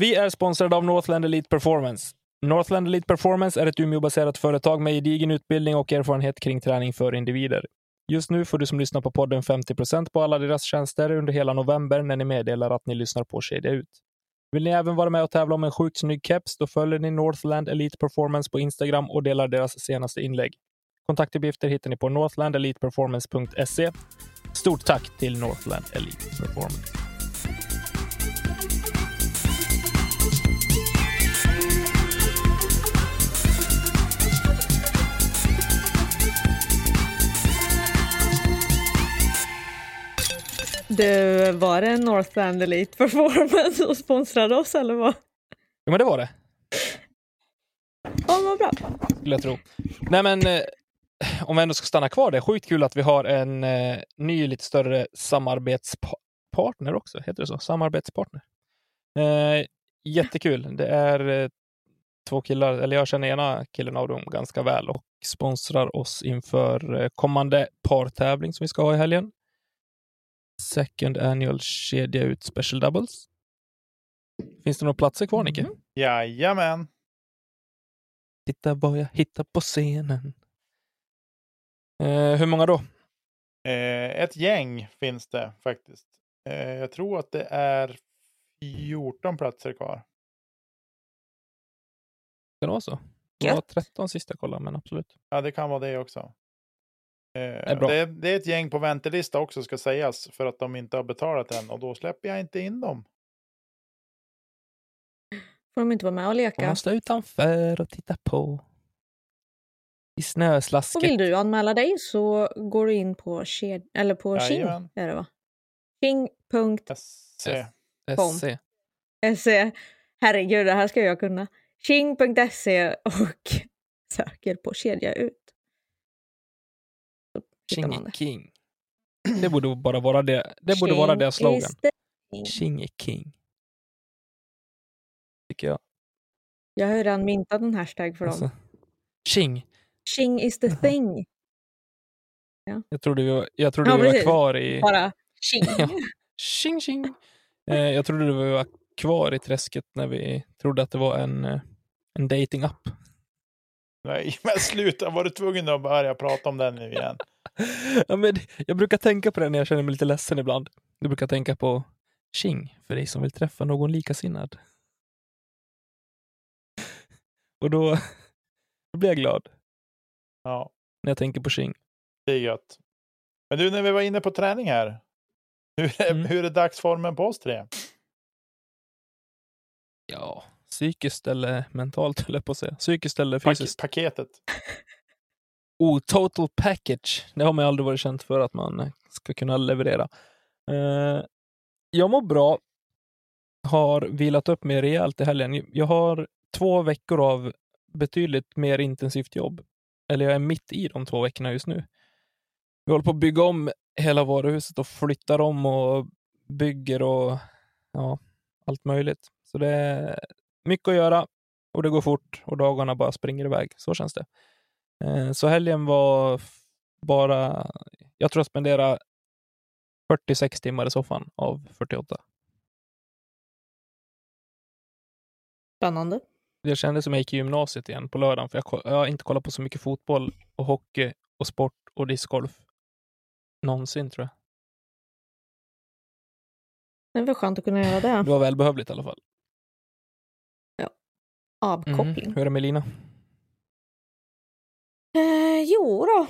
Vi är sponsrade av Northland Elite Performance. Northland Elite Performance är ett Umeå-baserat företag med gedigen utbildning och erfarenhet kring träning för individer. Just nu får du som lyssnar på podden 50% på alla deras tjänster under hela november när ni meddelar att ni lyssnar på Kedja Ut. Vill ni även vara med och tävla om en sjukt snygg keps, då följer ni Northland Elite Performance på Instagram och delar deras senaste inlägg. Kontaktuppgifter hittar ni på northlandeliteperformance.se. Stort tack till Northland Elite Performance. Du, var det Northland Elite Performance som sponsrade oss eller vad? Ja, men det var det. Ja, vad bra. skulle jag tro. Nej, men eh, om vi ändå ska stanna kvar, det är sjukt kul att vi har en eh, ny, lite större samarbetspartner också. Heter det så? Samarbetspartner. Eh, jättekul. Det är eh, två killar, eller jag känner ena killen av dem ganska väl och sponsrar oss inför kommande partävling som vi ska ha i helgen. Second annual kedja ut special doubles. Finns det några platser kvar, Nicke? Mm. Jajamän. Titta vad jag hittar på scenen. Eh, hur många då? Eh, ett gäng finns det faktiskt. Eh, jag tror att det är 14 platser kvar. Kan det vara så? Det var Gött. 13 sista jag kollade, men absolut. Ja, det kan vara det också. Eh, är bra. det, är, det är ett gäng på väntelista också ska sägas för att de inte har betalat än och då släpper jag inte in dem. Får de inte vara med och Man leka? måste utanför och titta på. I Och snöslasket. vill du anmäla dig så går du in på, ked- eller på King. Jajamän. Är det va? King.se. SC. SC. Herregud, det här ska jag kunna. King.se och söker på kedja ut. Man King det. är king. Det borde bara vara det. Det borde vara King deras slogan. the king. Tycker jag. Jag har ju redan myntat en hashtag för dem. Alltså, King. King is the thing. Jag trodde vi var, jag trodde Ja, vi var kvar i... Bara King. Ja. Tjing tjing. Eh, jag trodde vi var kvar i träsket när vi trodde att det var en, eh, en dating-app. Nej, men sluta. Var du tvungen att börja prata om den nu igen? ja, men jag brukar tänka på det när jag känner mig lite ledsen ibland. Jag brukar tänka på Tjing, för dig som vill träffa någon likasinnad. Och då, då blir jag glad Ja, när jag tänker på Tjing. det är gött. Men du, när vi var inne på träning här. Hur är, Mm. hur är dagsformen på oss tre? Ja, psykiskt eller mentalt höll jag på att säga. Psykiskt eller Pak- fysiskt. paketet. Oh, total package. Det har man ju aldrig varit känt för att man eh, ska kunna leverera. Eh, jag mår bra. Har vilat upp mig rejält i helgen. Jag har två veckor av betydligt mer intensivt jobb. Eller jag är mitt i de två veckorna just nu. Vi håller på att bygga om hela varuhuset och flyttar om och bygger och ja, allt möjligt. Så det är mycket att göra och det går fort och dagarna bara springer iväg. Så känns det. Eh, Så helgen var bara, jag tror jag spenderade 46 timmar i soffan av 48. Spännande. Det kändes som jag gick i gymnasiet igen på lördagen, för jag, jag har inte kollat på så mycket fotboll och hockey och sport och discgolf någonsin tror jag. Det var skönt att kunna göra det. Det var välbehövligt i alla fall. Avkoppling. Mm. Hur är det med Lina? Eh, jo då,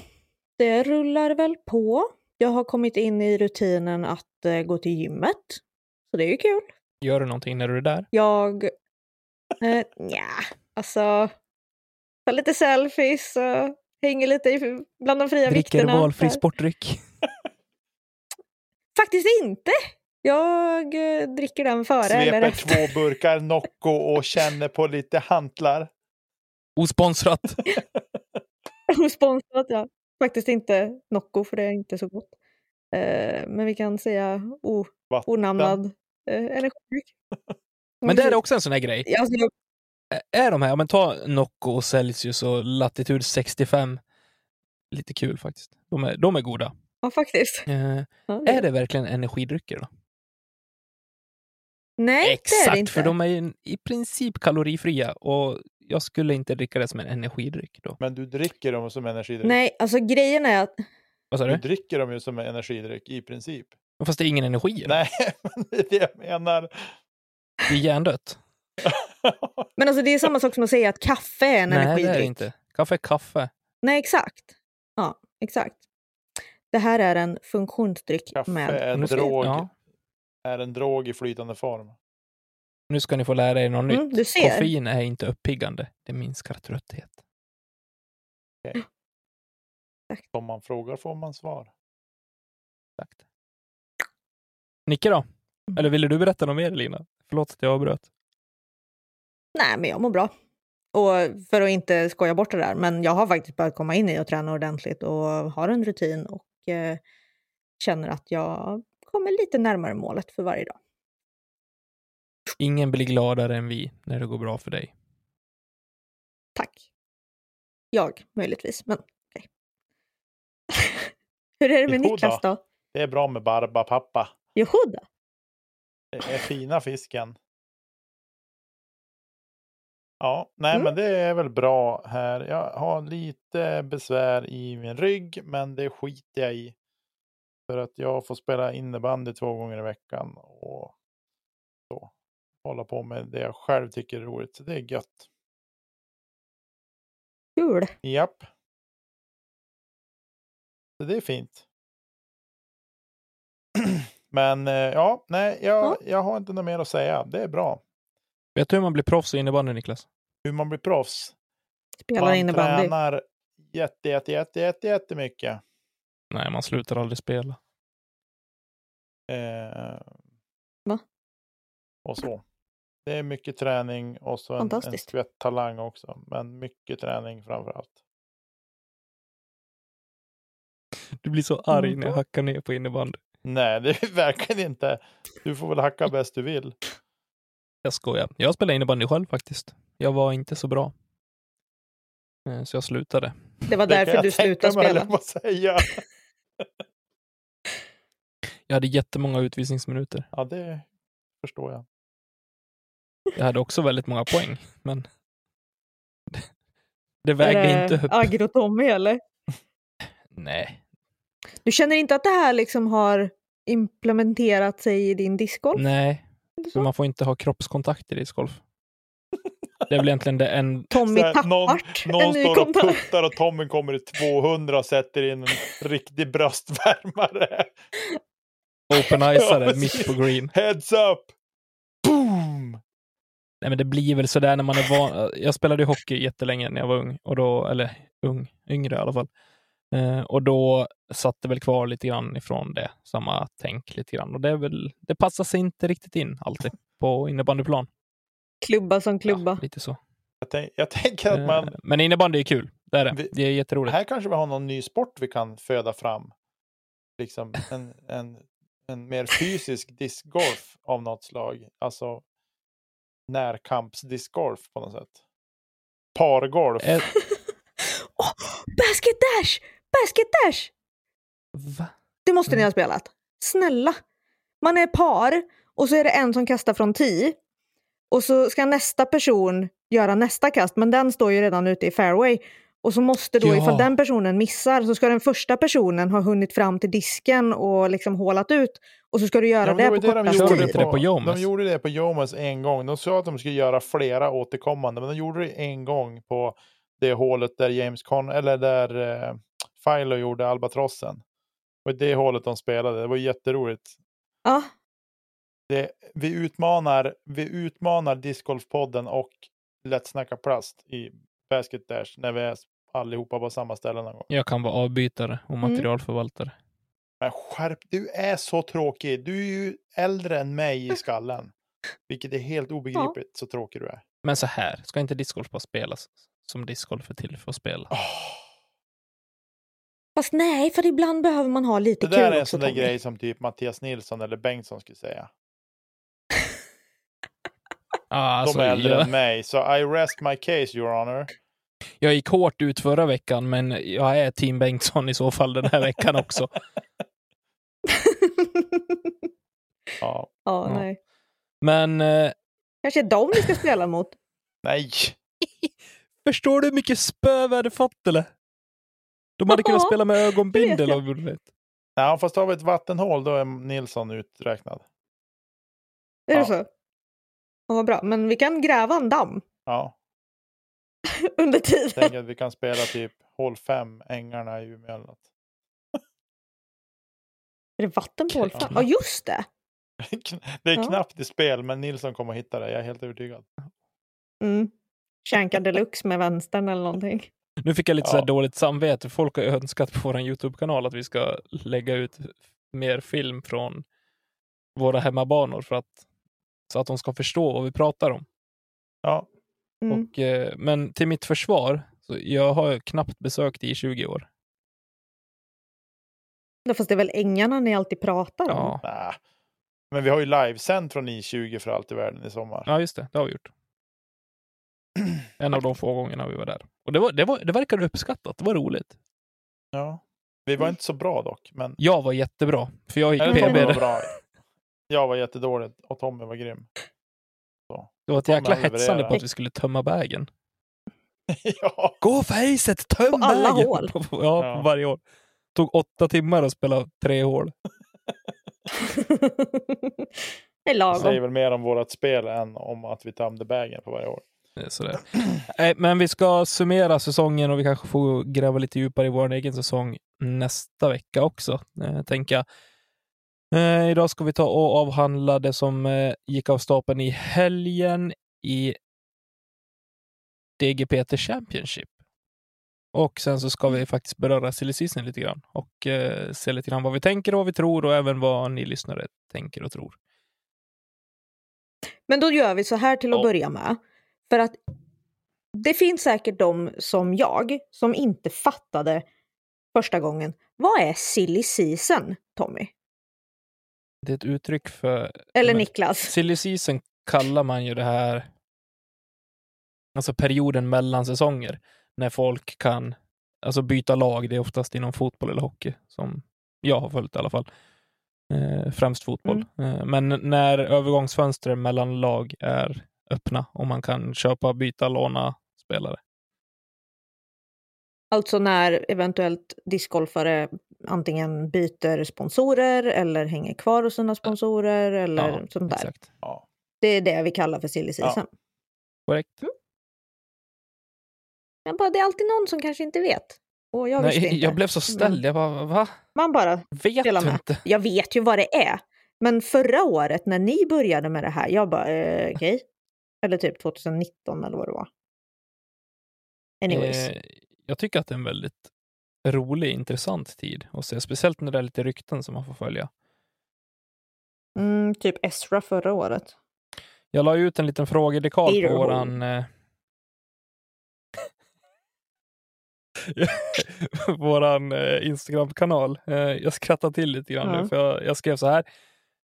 det rullar väl på. Jag har kommit in i rutinen att eh, gå till gymmet. Så det är ju kul. Gör du någonting när du är där? Jag... Eh, nja, alltså... Tar lite selfies och hänger lite i, bland de fria Dricker vikterna. valfri där. sportdryck? Faktiskt inte! Jag eh, dricker den före eller Sveper efter. två burkar Nocco och känner på lite hantlar. Osponsrat. Sponsrat, ja. Faktiskt inte Nocco, för det är inte så gott. Eh, men vi kan säga o, Vatten. onamnad eh, energidryck. Men det är också en sån här grej. Alltså, jag- Är de här, ja, men ta Nocco och Celsius och Latitude 65. Lite kul faktiskt. De är, de är goda. ja, faktiskt. Eh, Ja, är det verkligen energidrycker då? Nej, det är Exakt, det inte. för de är ju i princip kalorifria och jag skulle inte dricka det som en energidryck då. Men du dricker dem som energidryck. Nej, alltså grejen är att Vad sa Du du? dricker dem ju som en energidryck i princip. Fast det är ingen energi dem. Nej, men det är det jag menar. Det är hjärndött. Men alltså det är samma sak som att säga att kaffe är en Nej, det energidryck. är det inte. Kaffe är kaffe. Nej, exakt. Ja, exakt. Det här är en funktionsdryck Kaffe med... är en drog. ja. Är en drog i flytande form. Nu ska ni få lära er något Mm, nytt. du ser. Koffein är inte uppiggande. Det minskar trötthet. Om man frågar får man svar. Exakt. Nicke då? Eller ville du berätta något mer Lina? Förlåt att jag avbröt. Nej, men jag mår bra. Och för att inte skoja bort det där, men jag har faktiskt börjat komma in i och träna ordentligt och har en rutin och eh, känner att jag kommer lite närmare målet för varje dag. Ingen blir gladare än vi när det går bra för dig. Tack. Jag, möjligtvis, men okej. Hur är det med. Niklas då? Det är bra med Barba pappa. Johoda. Det är fina fisken. Ja, nej Mm. men det är väl bra här. Jag har lite besvär i min rygg, men det skiter jag i. För att jag får spela innebandy två gånger i veckan och så. Hålla på med det jag själv tycker är roligt. Så det är gött. Kul. Japp. Så det är fint. Men eh, ja, nej, jag, Ja. jag har inte något mer att säga. Det är bra. Vet du hur man blir proffs i innebandy Niklas? Hur man blir proffs. Spelar man innebandy. tränar jätte, jätte, jätte, jätte, jättemycket. Nej, man slutar aldrig spela. Eh, Va? Och så. Det är mycket träning och så en, en skvätt talang också. Men mycket träning framför allt. Du blir så arg när jag hackar ner på innebandy. Nej, det är verkligen inte. Du får väl hacka bäst du vill. Jag skojar. Jag spelar innebandy själv faktiskt. Jag var inte så bra. Eh, Så jag slutade. Det var Det därför jag du slutade mig, spela. jag på att säga. Jag hade jättemånga utvisningsminuter. Ja, det förstår jag. Jag hade också väldigt många poäng, men det, det vägde det inte upp. Agro-Tommy eller? Nej, Du känner inte att det här liksom har implementerat sig i din discgolf? nej, för så? man får inte ha kroppskontakt i discgolf. Det är väl egentligen det en... Tommy någon- Tappart, Någon en ny står och puttar och Tommy kommer i 200 och sätter in en riktig bröstvärmare. Open-iceare Ja, mitt på green. Heads up! Boom! Nej, men det blir väl sådär när man är van. Jag spelade ju hockey jättelänge när jag var ung, och då, eller ung, yngre i alla fall. Eh, och då satt det väl kvar lite grann ifrån det, samma tänk lite grann. Och det är väl, det passar sig inte riktigt in alltid på innebandyplan. Klubba som klubba. Ja, lite så. Jag, tänk, jag tänker att man... Eh, Men innebandy är kul, det är det. Vi- Det är jätteroligt. Här kanske vi har någon ny sport vi kan föda fram. Liksom en, en, en mer fysisk discgolf av något slag. Alltså närkampsdiscgolf på något sätt. Pargolf. Eh, Åh, basket dash! Basket dash! va? Det måste ni Mm. ha spelat. Snälla. Man är par och så är det en som kastar från 10. Och så ska nästa person göra nästa kast, men den står ju redan ute i fairway. Och så måste då, Ja. ifall den personen missar, så ska den första personen ha hunnit fram till disken och liksom hålat ut. Och så ska du göra Ja, det var på ju de kortast gjorde det på Jomas. De gjorde det på Jomas en gång. De sa att de skulle göra flera återkommande, men de gjorde det en gång på det hålet där James Con eller där eh, Philo gjorde albatrossen. Och det hålet de spelade. Det var jätteroligt. Ja, Det, vi, utmanar, vi utmanar Discgolfpodden och Lätt snacka plast i Basket Dash när vi är allihopa på samma ställe någon gång. Jag kan vara avbytare och Mm. materialförvaltare. Men skärp, du är så tråkig. Du är ju äldre än mig i skallen. Vilket är helt obegripligt så tråkig du är. Men så här, ska inte discgolf bara spelas som discgolf är till för att spela? Åh, Fast nej, för ibland behöver man ha lite det kul där är en också, sån där grej som typ Mattias Nilsson eller Bengtsson skulle säga. Alltså, De är äldre jag, än mig. Så I rest my case, your honor. jag gick hårt ut förra veckan, men jag är team Bengtsson i så fall den här veckan också. Ja. ja, nej. Men eh, Kanske dem vi ska spela mot. Nej. förstår du hur mycket spö vi hade fått eller? De hade kunnat spela med ögonbindel gjort rätt. Ja, fast har vi ett vattenhål då är Nilsson uträknad. Är Ja. det så? Ja, vad bra. Men vi kan gräva en damm Ja, under tiden. tänk att vi kan spela typ hål 5, Ängarna i Umeå eller något. Är det vatten på hål Ja. fem? Ja, just det. Det är Ja. knappt i spel, men Nilsson kommer att hitta det. Jag är helt övertygad. Mm. Shanka deluxe med vänstern eller någonting. Nu fick jag lite Ja. så här dåligt samvete. Folk har ju önskat på vår YouTube-kanal att vi ska lägga ut mer film från våra hemmabanor för att, så att de ska förstå vad vi pratar om. Ja, Mm. Och, eh, men till mitt försvar, så jag har ju knappt besökt i 20 år. Ja, fast det är väl ängarna ni alltid pratar om? Ja, nah. Men vi har ju livesänt från I20 för allt i världen i sommar. ja just det. Det har vi gjort. En av de få gångerna vi var där. Och det, var, det, var, det verkade uppskattat. Det var roligt. Ja. Vi var inte så bra dock, men Jag var jättebra, för jag gick PB. Var bra. Jag var jättedålig och Tommy var grym. var ett jäkla hetsande på att vi skulle tömma bagen. ja, Gå facet, töm På alla vägen! hål. På- på- Ja, Ja. på varje hål. Tog åtta timmar att spela tre hål. det är lagom. säger väl mer om vårt spel än om att vi tömde bagen på varje år. Det är Sådär. Men vi ska summera säsongen och vi kanske får gräva lite djupare i vår egen säsong nästa vecka också, eh, tänker jag. Eh, idag ska vi ta och avhandla det som eh, gick av stapeln i helgen i DGPT Championship. Och sen så ska vi faktiskt beröra silly season lite grann och eh, se lite grann vad vi tänker och vad vi tror och även vad ni lyssnare tänker och tror. Men då gör vi så här till att Ja. börja med. För att det finns säkert de som jag som inte fattade första gången. Vad är silly season, Tommy? Det är ett uttryck för Eller Niklas? Silly season kallar man ju det här, alltså perioden mellan säsonger, när folk kan alltså byta lag. Det är oftast inom fotboll eller hockey, som jag har följt i alla fall. Eh, främst fotboll. Eh, men när övergångsfönstren mellan lag är öppna och man kan köpa, byta, låna spelare. Alltså när eventuellt discgolfare antingen byter sponsorer eller hänger kvar hos sina sponsorer eller Ja, sånt där. Exakt. Ja. Det är det vi kallar för silly Ja. season. Korrekt. Men bara, det är alltid någon som kanske inte vet. Och jag visste Nej, inte. jag blev så ställd. Jag bara, va? Man bara, Vet du inte? jag vet ju vad det är. Men förra året när ni började med det här, jag bara, eh, okej. Eller typ 2019 eller vad det var. Anyways. Eh, jag tycker att det är en väldigt rolig, intressant tid att se. Speciellt när det är lite rykten som man får följa. Mm, typ Ezra förra året. Jag la ut en liten frågedekal på våran... Eh... våran eh, Instagram-kanal. Eh, jag skrattar till lite grann Ja. nu, för jag, jag skrev så här.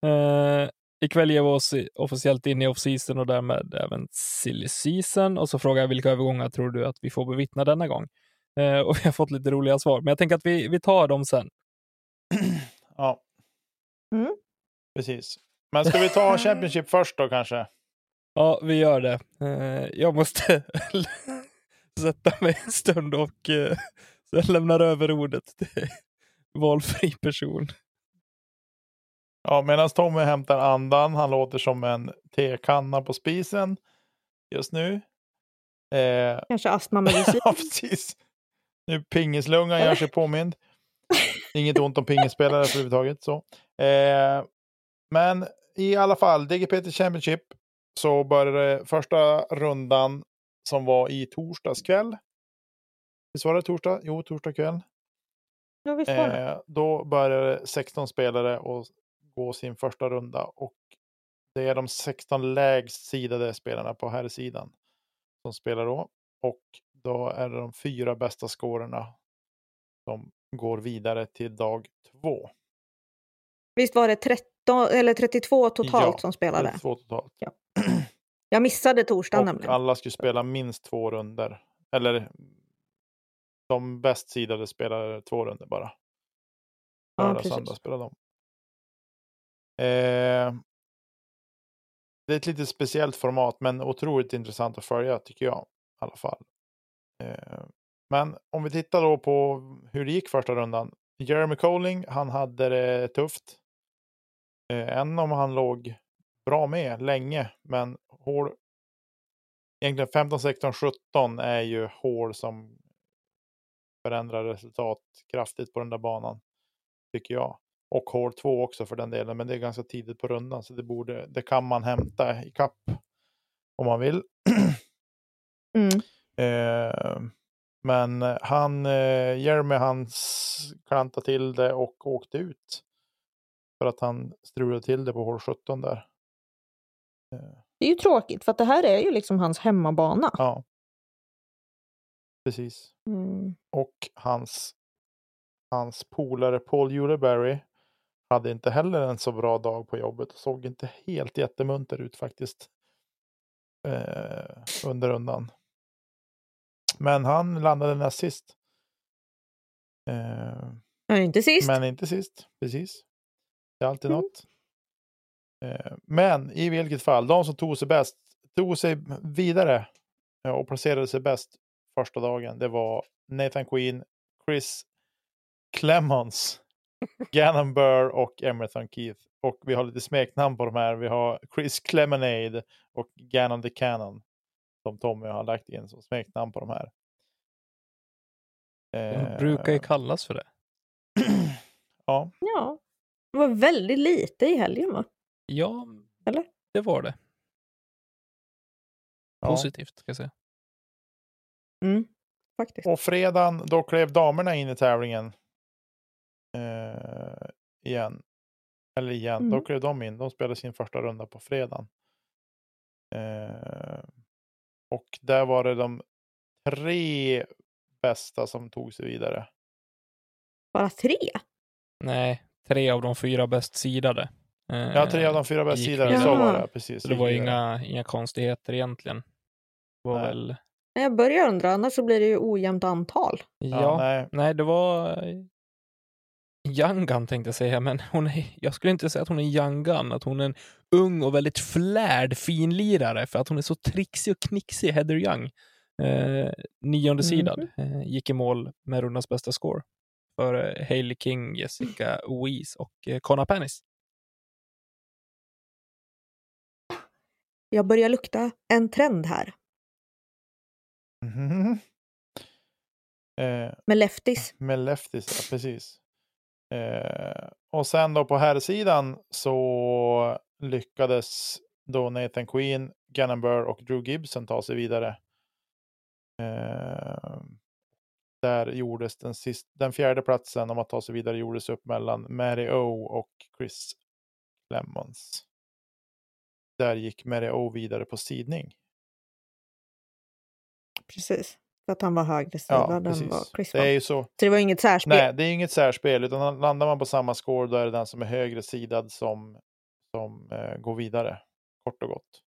Eh, ikväll ger vi oss officiellt in i off-season och därmed även silly season. Och så frågar jag vilka övergångar tror du att vi får bevittna denna gång? Eh, och vi har fått lite roliga svar, men jag tänker att vi, vi tar dem sen. ja. Mm. Precis. Men ska vi ta Championship först då kanske? Ja, vi gör det. Eh, jag måste sätta mig en stund och eh, jag lämnar över ordet till valfri person. Ja, medan Tommy hämtar andan. Han låter som en tekanna på spisen just nu. Eh, Kanske astmamedicin. ja, precis. Nu pingislungan gör sig påmind. Inget ont om pingisspelare överhuvudtaget. Så. Eh, men i alla fall, DGPT Championship så började första rundan som var i torsdags kväll. Visst var det torsdag? Jo, torsdag kväll. Ja, visst var det. Eh, då började 16 spelare och gå sin första runda och det är de 16 lägst sidade spelarna på här sidan som spelar då. Och då är det de fyra bästa scorerna som går vidare till dag två. Visst var det 13, eller 32 totalt Ja, som spelade? är två totalt. Jag missade torsdagen nämligen. alla skulle spela minst två runder. Eller de bäst sidade spelar två runder bara. Ja, Lördag, precis. söndag spelar de. Eh, det är ett lite speciellt format, men otroligt intressant att följa tycker jag. I alla fall. Eh, men om vi tittar då på hur det gick första rundan. Jeremy Colling, han hade det tufft. Eh, än om han låg bra med länge, men hål. Egentligen 15, 16, 17 är ju hål som förändrar resultat kraftigt på den där banan. Tycker jag. Och hål 2 också för den delen, men det är ganska tidigt på rundan så det, borde, det kan man hämta i kapp om man vill. Mm. Eh, men han, eh, Jeremy han klantade till det och åkte ut. För att han strulade till det på hål 17 där. Eh, Det är ju tråkigt, för att det här är ju liksom hans hemmabana. ja. Precis. Mm. Och hans, hans polare Paul Juleberry hade inte heller en så bra dag på jobbet och såg inte helt jättemunter ut faktiskt. Eh, under rundan. Men han landade näst sist. Eh, Ja, inte sist. men inte sist, precis. Det är alltid Mm. något. Eh, men i vilket fall, de som tog sig bäst, tog sig vidare eh, och placerade sig bäst första dagen, det var Nathan Queen, Chris Clemons, Gannon Burr och Emerson Keith. Och vi har lite smeknamn på de här. Vi har Chris Clemonade och Gannon the Cannon. Som Tommy har lagt in som smeknamn på de här. De Eh, brukar ju kallas för det. ja, Ja. Det var väldigt lite i helgen va? Ja, Eller? det var det. ja. Positivt, ska jag säga. Mm. Faktiskt. Och fredagen, då klev damerna in i tävlingen. Eh, igen. Eller igen, då Mm. klev de in. De spelade sin första runda på fredagen. Eh, och där var det de tre bästa som tog sig vidare. Bara tre? Nej, tre av de fyra bäst sidade. Eh, Ja, tre av de fyra sidorna, vidare. så var det. Precis. Så det var inga, inga konstigheter egentligen. Det var Nej. väl... Jag börjar undra, annars så blir det ju ojämnt antal. Ja, Ja, nej. nej, det var eh, young gun tänkte jag säga, men hon är, jag skulle inte säga att hon är young gun, att hon är en ung och väldigt flärd finlirare för att hon är så trixig och knixig, Heather Young. Eh, nionde sidad eh, gick i mål med rundans bästa score för eh, Hailey King, Jessica Weiss och eh, Conna Panis. Jag börjar lukta en trend här Mhm. Eh, med leftis. Med leftis, ja, precis. Eh, och sen då på här sidan så lyckades då Nathan Queen, Gannon Burr och Drew Gibson ta sig vidare. Eh, där gjordes den, sist, den fjärde platsen om att ta sig vidare gjordes upp mellan Mary O och Chris Clemons. Där gick Mary O vidare på sidning. Precis. För att han var högre Ja, sivad än vad Chris Det var. är ju så. Så det var inget särspel. Nej, det är inget särspel, utan landar man på samma score då är det den som är högre sidad som, som eh, går vidare. Kort och gott.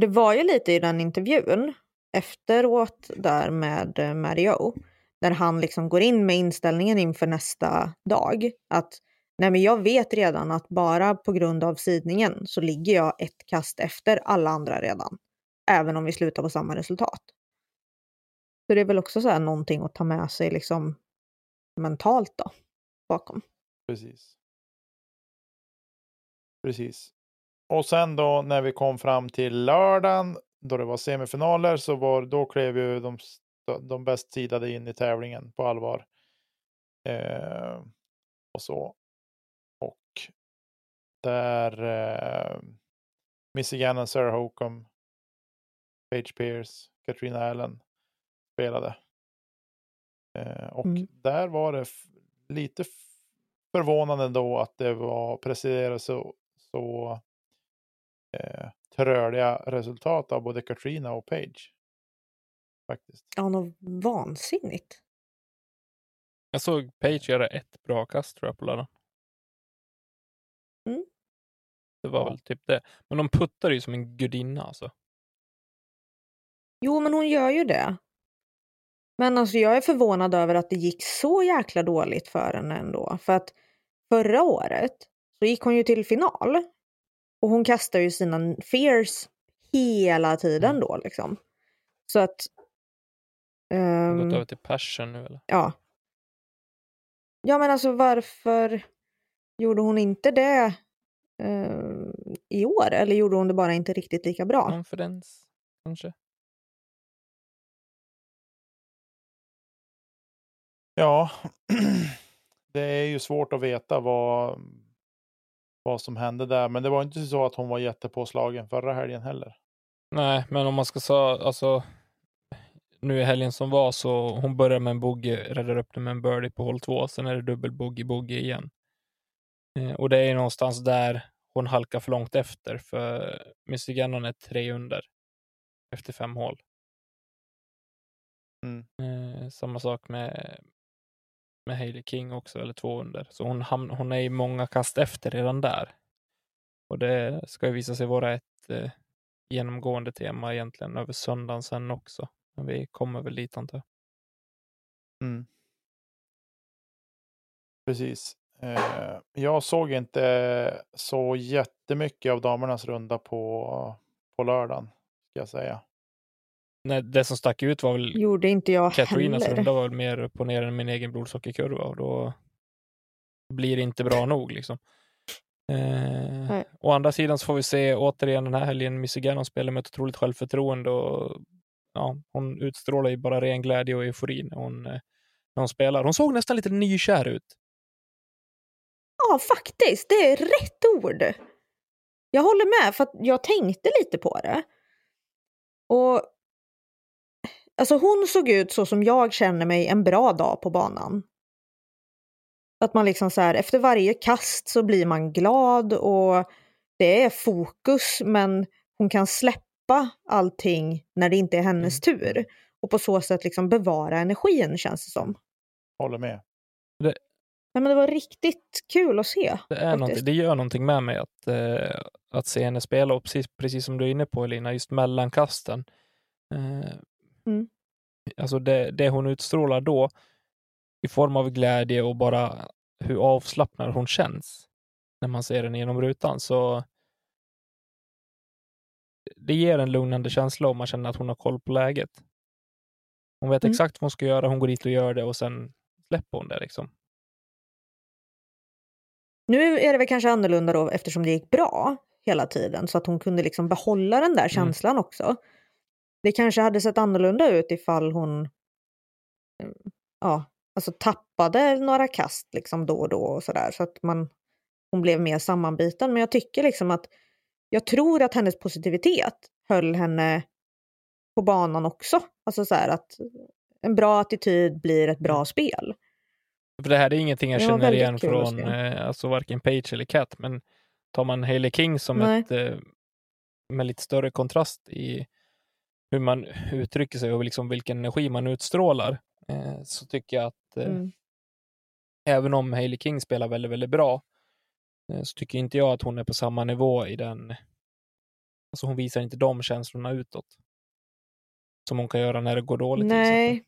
Det var ju lite i den intervjun efteråt där med eh, Mario, där han liksom går in med inställningen inför nästa dag. Att nej men jag vet redan att bara på grund av sidningen så ligger jag ett kast efter alla andra redan. Även om vi slutar på samma resultat. Så det är väl också så här någonting att ta med sig liksom mentalt då, bakom. Precis. Precis. Och sen då när vi kom fram till lördagen då det var semifinaler så var, då klev ju de, de bäst sidade in i tävlingen på allvar. Eh, och så. Och där eh, Missy Gannon, Sarah Hokum, Paige Pierce, Katrina Allen spelade. Eh, och Mm. där var det lite förvånande då att det var preciserat så, så eh, tröliga resultat av både Katrina och Page. Faktiskt. Ja, något vansinnigt. Jag såg Page göra ett bra kast tror jag på lördagen. Mm. Det var Ja. väl typ det. Men de puttar ju som en gudinna alltså. Jo, men hon gör ju det. Men alltså jag är förvånad över att det gick så jäkla dåligt för henne ändå. För att förra året så gick hon ju till final. Och hon kastade ju sina fears hela tiden Mm. då liksom. Så att... Ehm, gått över till passion nu eller? ja. Ja men alltså varför gjorde hon inte det ehm, i år? Eller gjorde hon det bara inte riktigt lika bra? Konferens kanske? Ja, det är ju svårt att veta vad, vad som hände där. Men det var inte så att hon var jättepåslagen förra helgen heller. Nej, men om man ska säga alltså. Nu i helgen som var så hon börjar med en bogey, räddar upp det med en birdie på hål två, sen är det dubbel bogey bogey igen. Eh, och det är någonstans där hon halkar för långt efter för Missy Gannon är tre under efter fem hål. Mm. Eh, samma sak med, med Hailey King också, eller två under. Så hon, hamn, hon är i många kast efter redan där. Och det ska ju visa sig vara ett eh, genomgående tema egentligen över söndagen sen också. Men vi kommer väl dit antar jag. Mm. Precis. Eh, jag såg inte så jättemycket av damernas runda på, på lördagen. Ska jag säga. Nej, det som stack ut var väl Gjorde inte jag Katrinas heller. runda var väl mer upp och ner än min egen blodsockerkurva och då blir det inte bra nog liksom. Eh, Nej. å andra sidan så får vi se återigen den här helgen Missy Gannon spelar med ett otroligt självförtroende och ja, hon utstrålar ju bara ren glädje och eufori när hon, eh, när hon spelar. Hon såg nästan lite nykär ut. Ja, faktiskt. Det är rätt ord. Jag håller med, för att jag tänkte lite på det. Och Alltså hon såg ut så som jag känner mig en bra dag på banan. Att man liksom så här, efter varje kast så blir man glad och det är fokus, men hon kan släppa allting när det inte är hennes tur. Och på så sätt liksom bevara energin känns det som. Håller med. Nej, men det var riktigt kul att se. Det, är någonting, det gör någonting med mig att, eh, att se henne spela och precis, precis som du är inne på Elina, just mellankasten. Eh, Mm. Alltså det, det hon utstrålar då i form av glädje och bara hur avslappnad hon känns när man ser den genom rutan så det ger en lugnande känsla om man känner att hon har koll på läget. Hon vet Mm. exakt vad hon ska göra, hon går dit och gör det och sen släpper hon det liksom. Nu är det väl kanske annorlunda då eftersom det gick bra hela tiden så att hon kunde liksom behålla den där känslan också. Det kanske hade sett annorlunda ut ifall hon mm, ja, alltså tappade några kast liksom då och då och sådär så att man, hon blev mer sammanbiten. Men jag tycker liksom att jag tror att hennes positivitet höll henne på banan också. Alltså så att en bra attityd blir ett bra spel. För det här är ingenting jag känner igen från eh, alltså varken Page eller Cat, men tar man Hailey King som Nej. ett eh, med lite större kontrast i hur man uttrycker sig och liksom vilken energi man utstrålar, eh, så tycker jag att eh, Mm. även om Hailey King spelar väldigt, väldigt bra, eh, så tycker inte jag att hon är på samma nivå i den, alltså hon visar inte de känslorna utåt. Som hon kan göra när det går dåligt. Nej.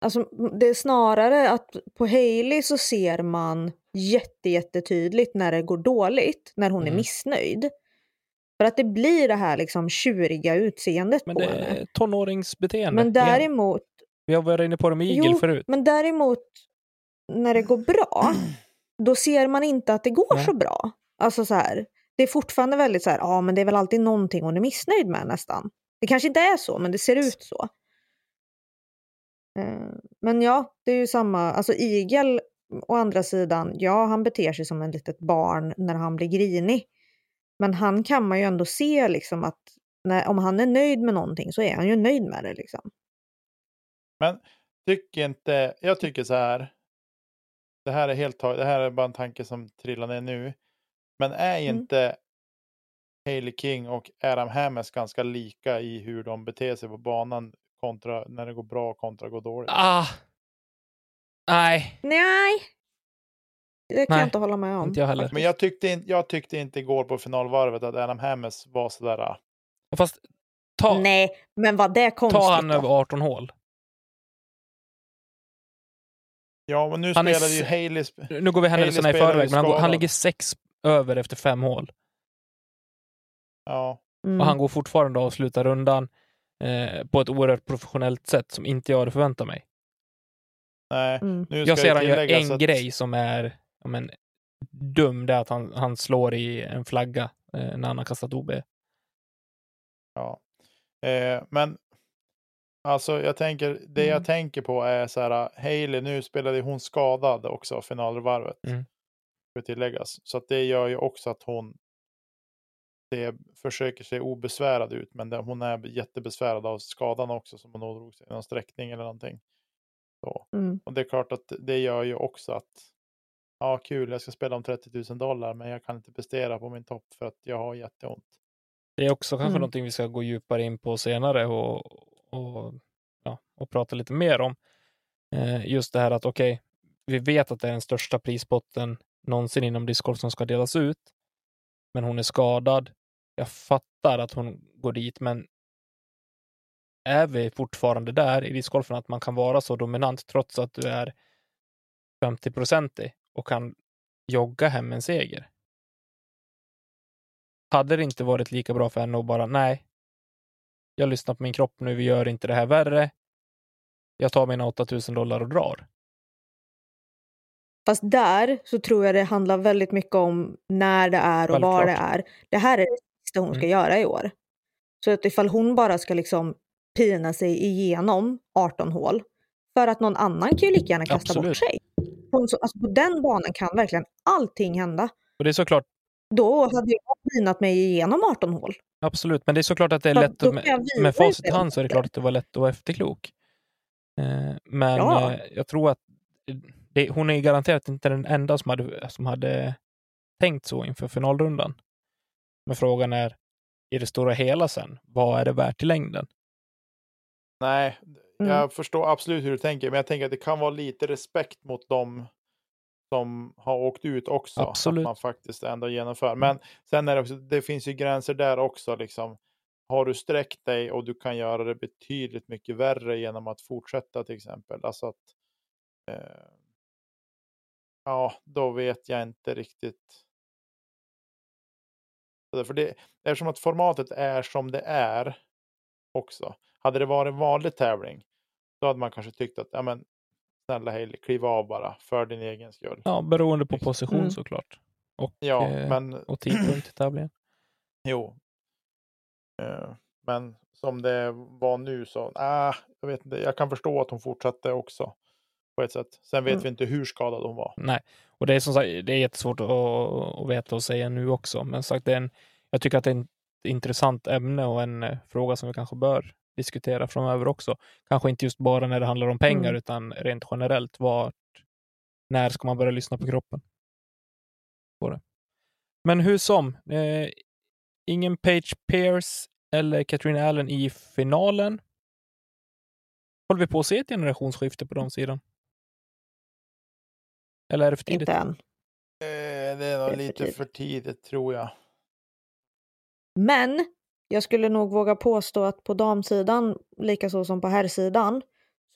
Alltså, det är snarare att på Hailey så ser man jätte, jättetydligt när det går dåligt, när hon är Mm. missnöjd. För att det blir det här liksom tjuriga utseendet Men på det henne. är tonåringsbeteende. Men däremot, Vi har varit inne på det med Eagle Jo, förut. men däremot när det går bra, då ser man inte att det går Nej. så bra. Alltså så här, det är fortfarande väldigt så här, ja men det är väl alltid någonting hon är missnöjd med nästan. Det kanske inte är så, men det ser ut så. Eh, Men ja, det är ju samma, alltså Igel å andra sidan, ja han beter sig som en litet barn när han blir grinig. Men han kan man ju ändå se liksom att när, om han är nöjd med någonting så är han ju nöjd med det liksom. Men tycker inte, jag tycker så här. Det här är helt det här är bara en tanke som trillar ner nu. Men är Mm. inte Hailey King och Adam Hammes ganska lika i hur de beter sig på banan kontra när det går bra kontra går dåligt? Ah! Nej, Nej, det kan Nej, jag inte hålla med om. inte jag heller. Men jag tyckte, inte, jag tyckte inte igår på finalvarvet att Adam Hammes var sådär. ah, Fast ta, Nej, men vad det är konstigt ta han då? över 18 hål. Ja, men nu Han är spelade ju s- Hailey. sp- Nu går vi händelserna i ju förväg, men han, går- han ligger sex över efter fem hål. Ja, Mm. Och han går fortfarande och avslutar rundan eh, på ett oerhört professionellt sätt som inte jag hade förväntat mig. nej. Mm. Nu ska Jag ser han gör en att- grej som är men, dum, det att han, han slår i en flagga eh, när han har kastat OB. Ja. Eh, men alltså jag tänker, det Mm. jag tänker på är så här, Hailey, nu spelade hon skadad också finalvarvet. Mm. Ska tilläggas. Så att det gör ju också att hon det försöker se obesvärad ut, men det, hon är jättebesvärad av skadan också som hon ådrog sig, någon sträckning eller någonting. Så. Mm. Och det är klart att det gör ju också att ja, kul, jag ska spela om 30 000 dollar, men jag kan inte prestera på min topp för att jag har jätteont. Det är också kanske Mm. någonting vi ska gå djupare in på senare och, och, ja, och prata lite mer om. Eh, just det här att okej, vi vet att det är den största prispotten någonsin inom discgolf som ska delas ut. Men hon är skadad. Jag fattar att hon går dit, men är vi fortfarande där i discgolfen att man kan vara så dominant trots att du är 50-procentig och kan jogga hem en seger? Hade det inte varit lika bra för henne att bara, nej, jag lyssnar på min kropp nu, vi gör inte det här värre. Jag tar mina 8000 dollar och drar. Fast där så tror jag det handlar väldigt mycket om när det är och var det är. Det här är det sista hon ska Mm. göra i år. Så att ifall hon bara ska liksom pina sig igenom 18 hål, för att någon annan kan ju lika gärna kasta Absolut. bort sig. På, så, alltså på den banan kan verkligen allting hända. Och det är såklart, Då hade jag pinat mig igenom 18 hål. absolut, men det är såklart att det är Så lätt att, med, med facit i hand så är det klart att det var lätt att vara efterklok. Eh, men Ja. eh, jag tror att det, hon är garanterat inte den enda som hade, som hade tänkt så inför finalrundan. Men frågan är, i det stora hela sen, vad är det värt i längden? Nej, Mm. jag förstår absolut hur du tänker, men jag tänker att det kan vara lite respekt mot dem som har åkt ut också. Absolut. Att man faktiskt ändå genomför. Men sen är det också, det finns ju gränser där också. Liksom. Har du sträckt dig och du kan göra det betydligt mycket värre genom att fortsätta till exempel. Alltså att, eh, ja, då vet jag inte riktigt. För det, eftersom att formatet är som det är också. Hade det varit en vanlig tävling, då hade man kanske tyckt att, ja men, snälla Hailey, kliv av bara för din egen skull. Ja, beroende på position Mm. såklart. Och, Ja, eh, men och tidpunkt i tävlingen. jo. Eh, Men som det var nu så, ah, jag vet inte, jag kan förstå att hon fortsatte också på ett sätt. Sen vet Mm. vi inte hur skadad hon var. Nej, och det är som sagt, det är jättesvårt att, att veta och säga nu också. Men sagt, det är en, jag tycker att det är ett intressant ämne och en eh, fråga som vi kanske bör diskutera framöver också. Kanske inte just bara när det handlar om pengar, Mm. utan rent generellt. Vart, när ska man börja lyssna på kroppen? På det. Men hur som, eh, ingen Page Pierce eller Katrin Allen i finalen. Håller vi på att se ett generationsskifte på de sidan? Eller är det för tidigt? Inte än. Eh, Det är nog lite för tidigt tror jag. Men jag skulle nog våga påstå att på damsidan, likaså som på herrsidan,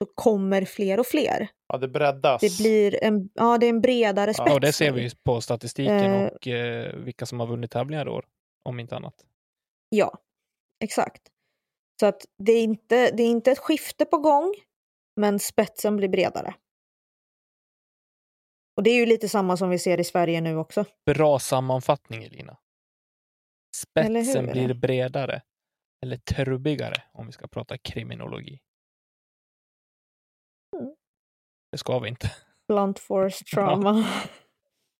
så kommer fler och fler. Ja, det breddas. Det blir en, ja, det är en bredare spets. Ja, och det ser vi på statistiken Eh. och eh, vilka som har vunnit tävlingar i år, om inte annat. Ja, exakt. Så att det är, inte, det är inte ett skifte på gång, men spetsen blir bredare. Och det är ju lite samma som vi ser i Sverige nu också. Bra sammanfattning, Elina. Spetsen blir bredare, eller trubbigare, om vi ska prata kriminologi. Mm. Det ska vi inte. Blunt force trauma.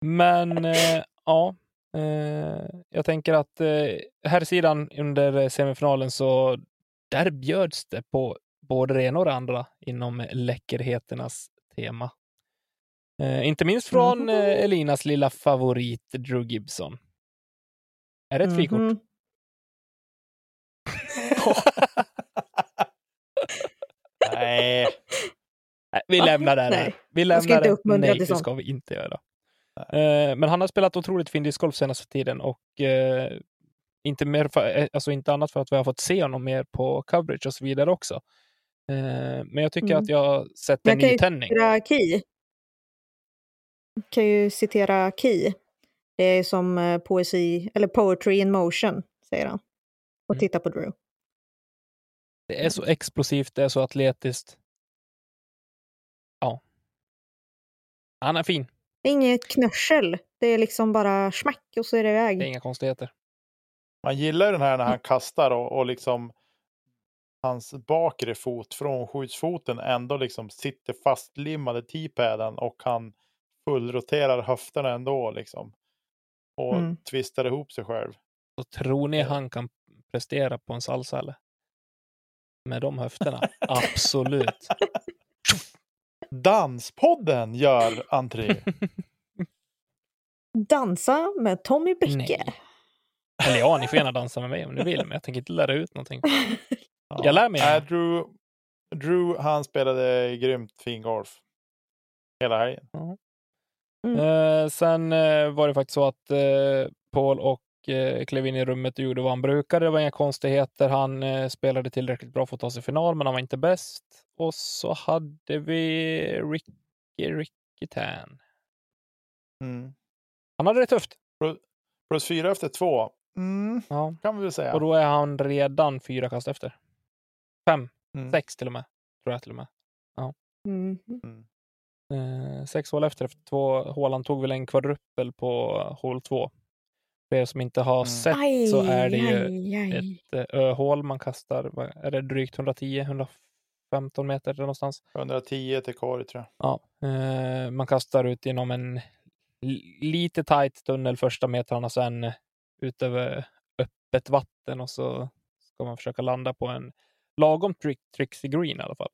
Men eh, ja, eh, jag tänker att eh, här sidan under semifinalen så där bjöds det på både det ena och det andra inom läckerheternas tema. Eh, inte minst från Mhm. eh, Elinas lilla favorit Drew Gibson. Är det ett frikort? Mhm. Nej. Nej, vi lämnar det där. Vi lämnar inte det. uppmuntra Nej, det ska vi inte göra. Eh, men han har spelat otroligt fin discgolf senaste tiden och eh, inte, mer för, eh, alltså inte annat för att vi har fått se honom mer på coverage och så vidare också. Eh, men jag tycker Mm. att jag har sett Jag en kan ju nytändning. citera Key. kan ju citera Key. Det är som eh, poesi, eller poetry in motion, säger han. Och Mm. titta på Drew. Det är så explosivt, det är så atletiskt. Ja. Han är fin. Det är inget knörsel. Det är liksom bara smack och så är det iväg. Det är inga konstigheter. Man gillar den här när han kastar och, och liksom hans bakre fot från skjutsfoten ändå liksom sitter fastlimmade T-paden och han fullroterar höfterna ändå liksom. Och Mm. twistar ihop sig själv. Så tror ni Ja. han kan prestera på en salsa eller? Med de höfterna? Absolut. Danspodden gör entré. Dansa med Tommy Bäcke. Nej. Eller ja, ni får gärna dansa med mig om ni vill, men jag tänker inte lära ut någonting. Ja. Jag lär mig. Nej, Drew, Drew, han spelade grymt fin golf. Hela helgen. Eh, sen eh, var det faktiskt så att eh, Paul och eh, klev in i rummet och gjorde vad han brukade. Det var inga konstigheter. Han eh, spelade tillräckligt bra för att ta sig final, men han var inte bäst. Och så hade vi Ricky, Ricky Tan. Mm. Han hade det tufft. Plus fyra efter två. Mm, Ja. kan vi väl säga. Och då är han redan fyra kast efter. Fem, Mm. sex till och med. Tror jag till och med. Mm. Mm. Eh, sex hål efter, efter två hål. Han tog väl en kvadruppel på hål två. För er som inte har Mm. sett Aj, så är det ju aj, aj. ett eh, öhål man kastar. Är det drygt 110-115 meter där någonstans? 110 till korg tror jag. Ja, eh, man kastar ut genom en li- lite tight tunnel första metrarna, sen ut över öppet vatten och så ska man försöka landa på en lagom trick, trixie green i alla fall.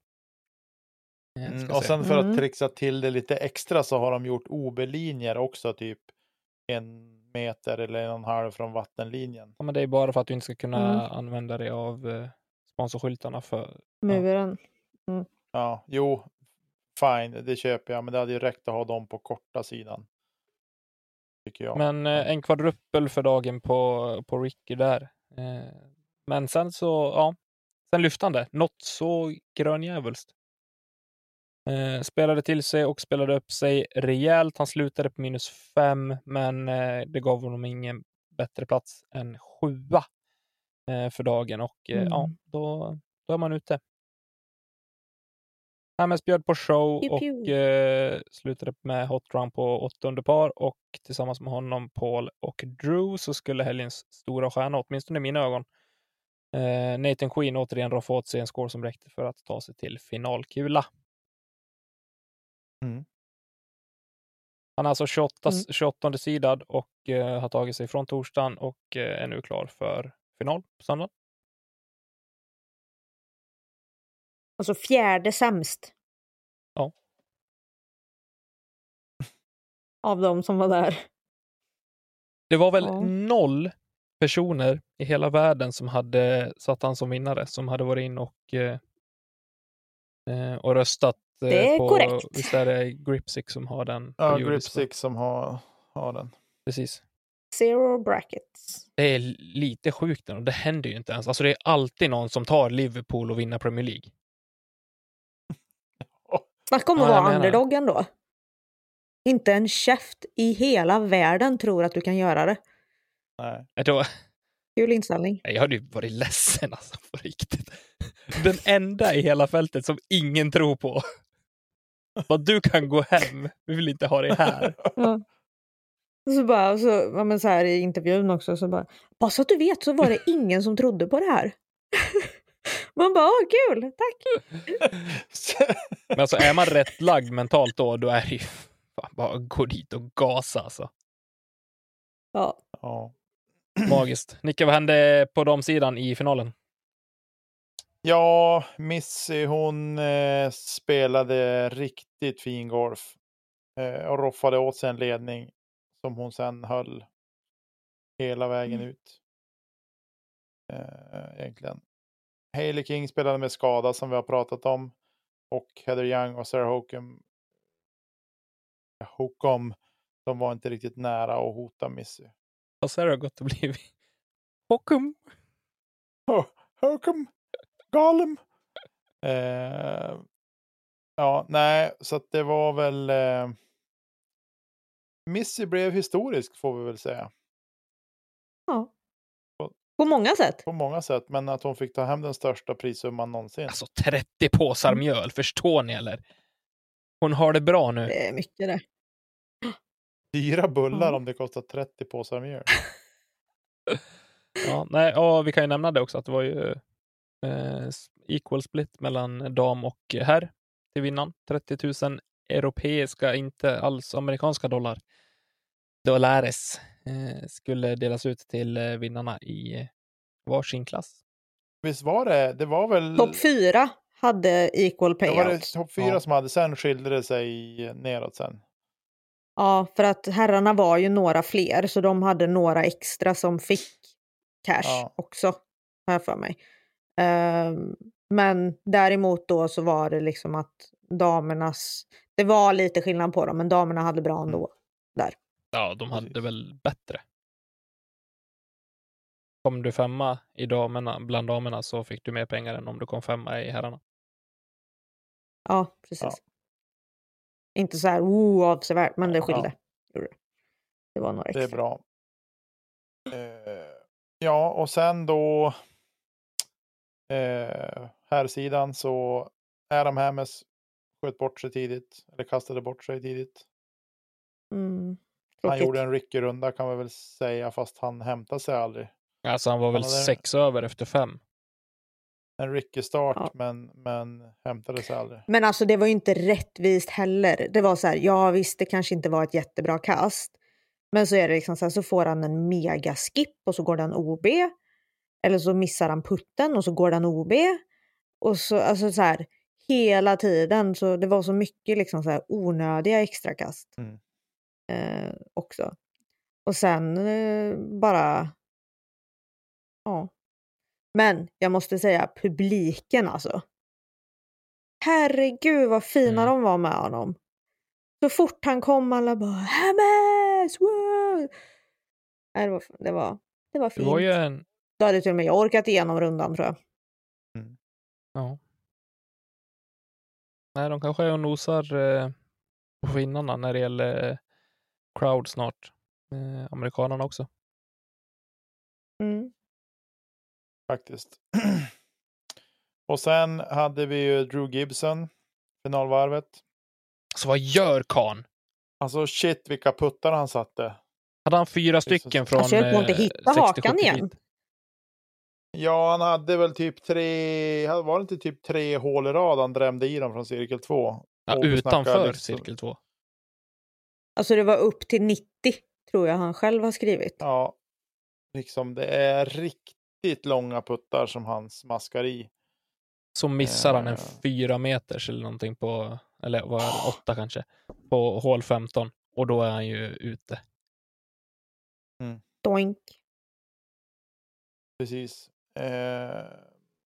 Mm. ska Och se. sen för Mm. att trixa till det lite extra så har de gjort OB-linjer också, typ en meter eller en och en halv från vattenlinjen. Ja, men det är bara för att du inte ska kunna Mm. använda dig av eh, sponsorskyltarna för Muren. Ja, jo, fine, det köper jag, men det hade ju räckt att ha dem på korta sidan. Tycker jag. Men eh, en kvadruppel för dagen på, på Ricky där. Eh, men sen så, ja, sen lyfte han det. Något så grönjävulskt. Eh, spelade till sig och spelade upp sig rejält. Han slutade på minus fem, men eh, det gav honom ingen bättre plats än sjua eh, för dagen och eh, ja, Mm. då, då är man ute. Hammes bjöd på show Pew, och pew. eh, slutade med hot run på åttonde par och tillsammans med honom, Paul och Drew så skulle helgens stora stjärna, åtminstone i mina ögon, eh, Nathan Queen återigen roffa åt sig en score som räckte för att ta sig till finalkula. Mm. Han är alltså 28, Mm. 28 sidad och eh, har tagit sig från torsdagen och eh, är nu klar för final på söndag. Alltså fjärde sämst. Ja. Av de som var där. Det var väl Ja. noll personer i hela världen som hade satt han som vinnare, som hade varit in och, eh, eh, och röstat. Eh, Det är på, korrekt. Visst är det Gripsic som har den? Ja? Gripsix som har, har den. Precis. Zero brackets. Det är lite sjukt och det händer ju inte ens. Alltså det är alltid någon som tar Liverpool och vinner Premier League. Snacka om att Ja, vara underdoggen då. Inte en käft i hela världen tror att du kan göra det. Nej. Jag, tror, Kul inställning. jag hade ju varit ledsen alltså, på riktigt. Den enda i hela fältet som ingen tror på. Vad du kan gå hem, vi vill inte ha dig här. Ja. Och så bara, och så, ja, men så här i intervjun också, så bara, bara så att du vet så var det ingen som trodde på det här. Man bara, åh kul, tack. Men alltså är man rätt lagd mentalt då, då är det ju fan bara gå dit och gasa alltså. Ja. ja. Magiskt. Nicke, vad hände på de sidan i finalen? Ja, Missy hon eh, spelade riktigt fin golf. Eh, och roffade åt sig en ledning som hon sen höll hela vägen Mm. ut. Eh, egentligen. Hailey King spelade med skada som vi har pratat om. Och Heather Young och Sarah Hokum. Hokum. De var inte riktigt nära att hota Missy. Har Sarah gått och blivit Hockum? Oh, Hokum! Gollum! Eh, ja, nej, så att det var väl... Eh, Missy blev historisk får vi väl säga. Ja. På många sätt. På många sätt. Men att hon fick ta hem den största prissumman någonsin. Alltså 30 påsar mjöl, förstår ni eller? Hon har det bra nu. Det är mycket det. Dyra bullar Ja. om det kostar 30 påsar mjöl. Ja, nej, och vi kan ju nämna det också att det var ju equal split mellan dam och herr till vinnaren. 30 000 europeiska, inte alls amerikanska dollar. Dollares eh, skulle delas ut till eh, vinnarna i varsin klass. Visst var det? Det var väl... Topp fyra hade equal det var det topp fyra Ja. som hade. Sen skilde det sig neråt sen. Ja, för att herrarna var ju några fler, så de hade några extra som fick cash Ja. också, har jag för mig. Ehm, men däremot då så var det liksom att damernas, det var lite skillnad på dem, men damerna hade bra ändå. Där. Ja, de hade Precis. väl bättre. Kom du femma i damerna, bland damerna så fick du mer pengar än om du kom femma i herrarna. Ja, precis. Ja. Inte så här oh, avsevärt, men det Ja. skilde. Gjorde det. var några Det är extra. bra. Eh, ja, och sen då eh, här sidan så Adam Hammes sköt bort sig tidigt, eller kastade bort sig tidigt. Mm. Han gjorde en Ricky-runda kan vi väl säga, fast han hämtade sig aldrig. Alltså han var väl Han hade- sex över efter fem. En Ricky-start, Ja. men, men hämtade sig aldrig. Men alltså det var ju inte rättvist heller. Det var så här, ja visst det kanske inte var ett jättebra kast. Men så är det liksom så här, så får han en megaskip och så går den OB. Eller så missar han putten och så går den OB. Och så, alltså så här, hela tiden. Så det var så mycket liksom så här onödiga extrakast. Mm. Eh, också. Och sen eh, bara... Ja. Men jag måste säga publiken alltså. Herregud vad fina Mm. de var med honom. Så fort han kom alla bara Hammes! Wow! Det, var, det, var, det var Det fint. var ju en... Då hade till och med jag orkat igenom rundan tror jag. Ja. Nej, de kanske är och nosar eh, på vinnarna när det gäller eh, crowd snart. Eh, amerikanerna också. Mm. Faktiskt. och sen hade vi ju Drew Gibson, finalvarvet. Så vad gör Kahn? Alltså shit vilka puttar han satte. Hade han fyra stycken från Alltså, jag höll på att inte eh, hitta 60, hakan 70 igen. Ja, han hade väl typ tre, var det inte typ tre hål i rad han drämde i dem från cirkel två? Ja, utanför liksom- cirkel två. Alltså det var upp till 90 tror jag han själv har skrivit. Ja, liksom det är riktigt långa puttar som han smaskar i. Så missar han en Eh. fyra meters eller någonting på, eller vad är det, åtta kanske, på hål 15. Och då är han ju ute. Doink. Precis. Eh,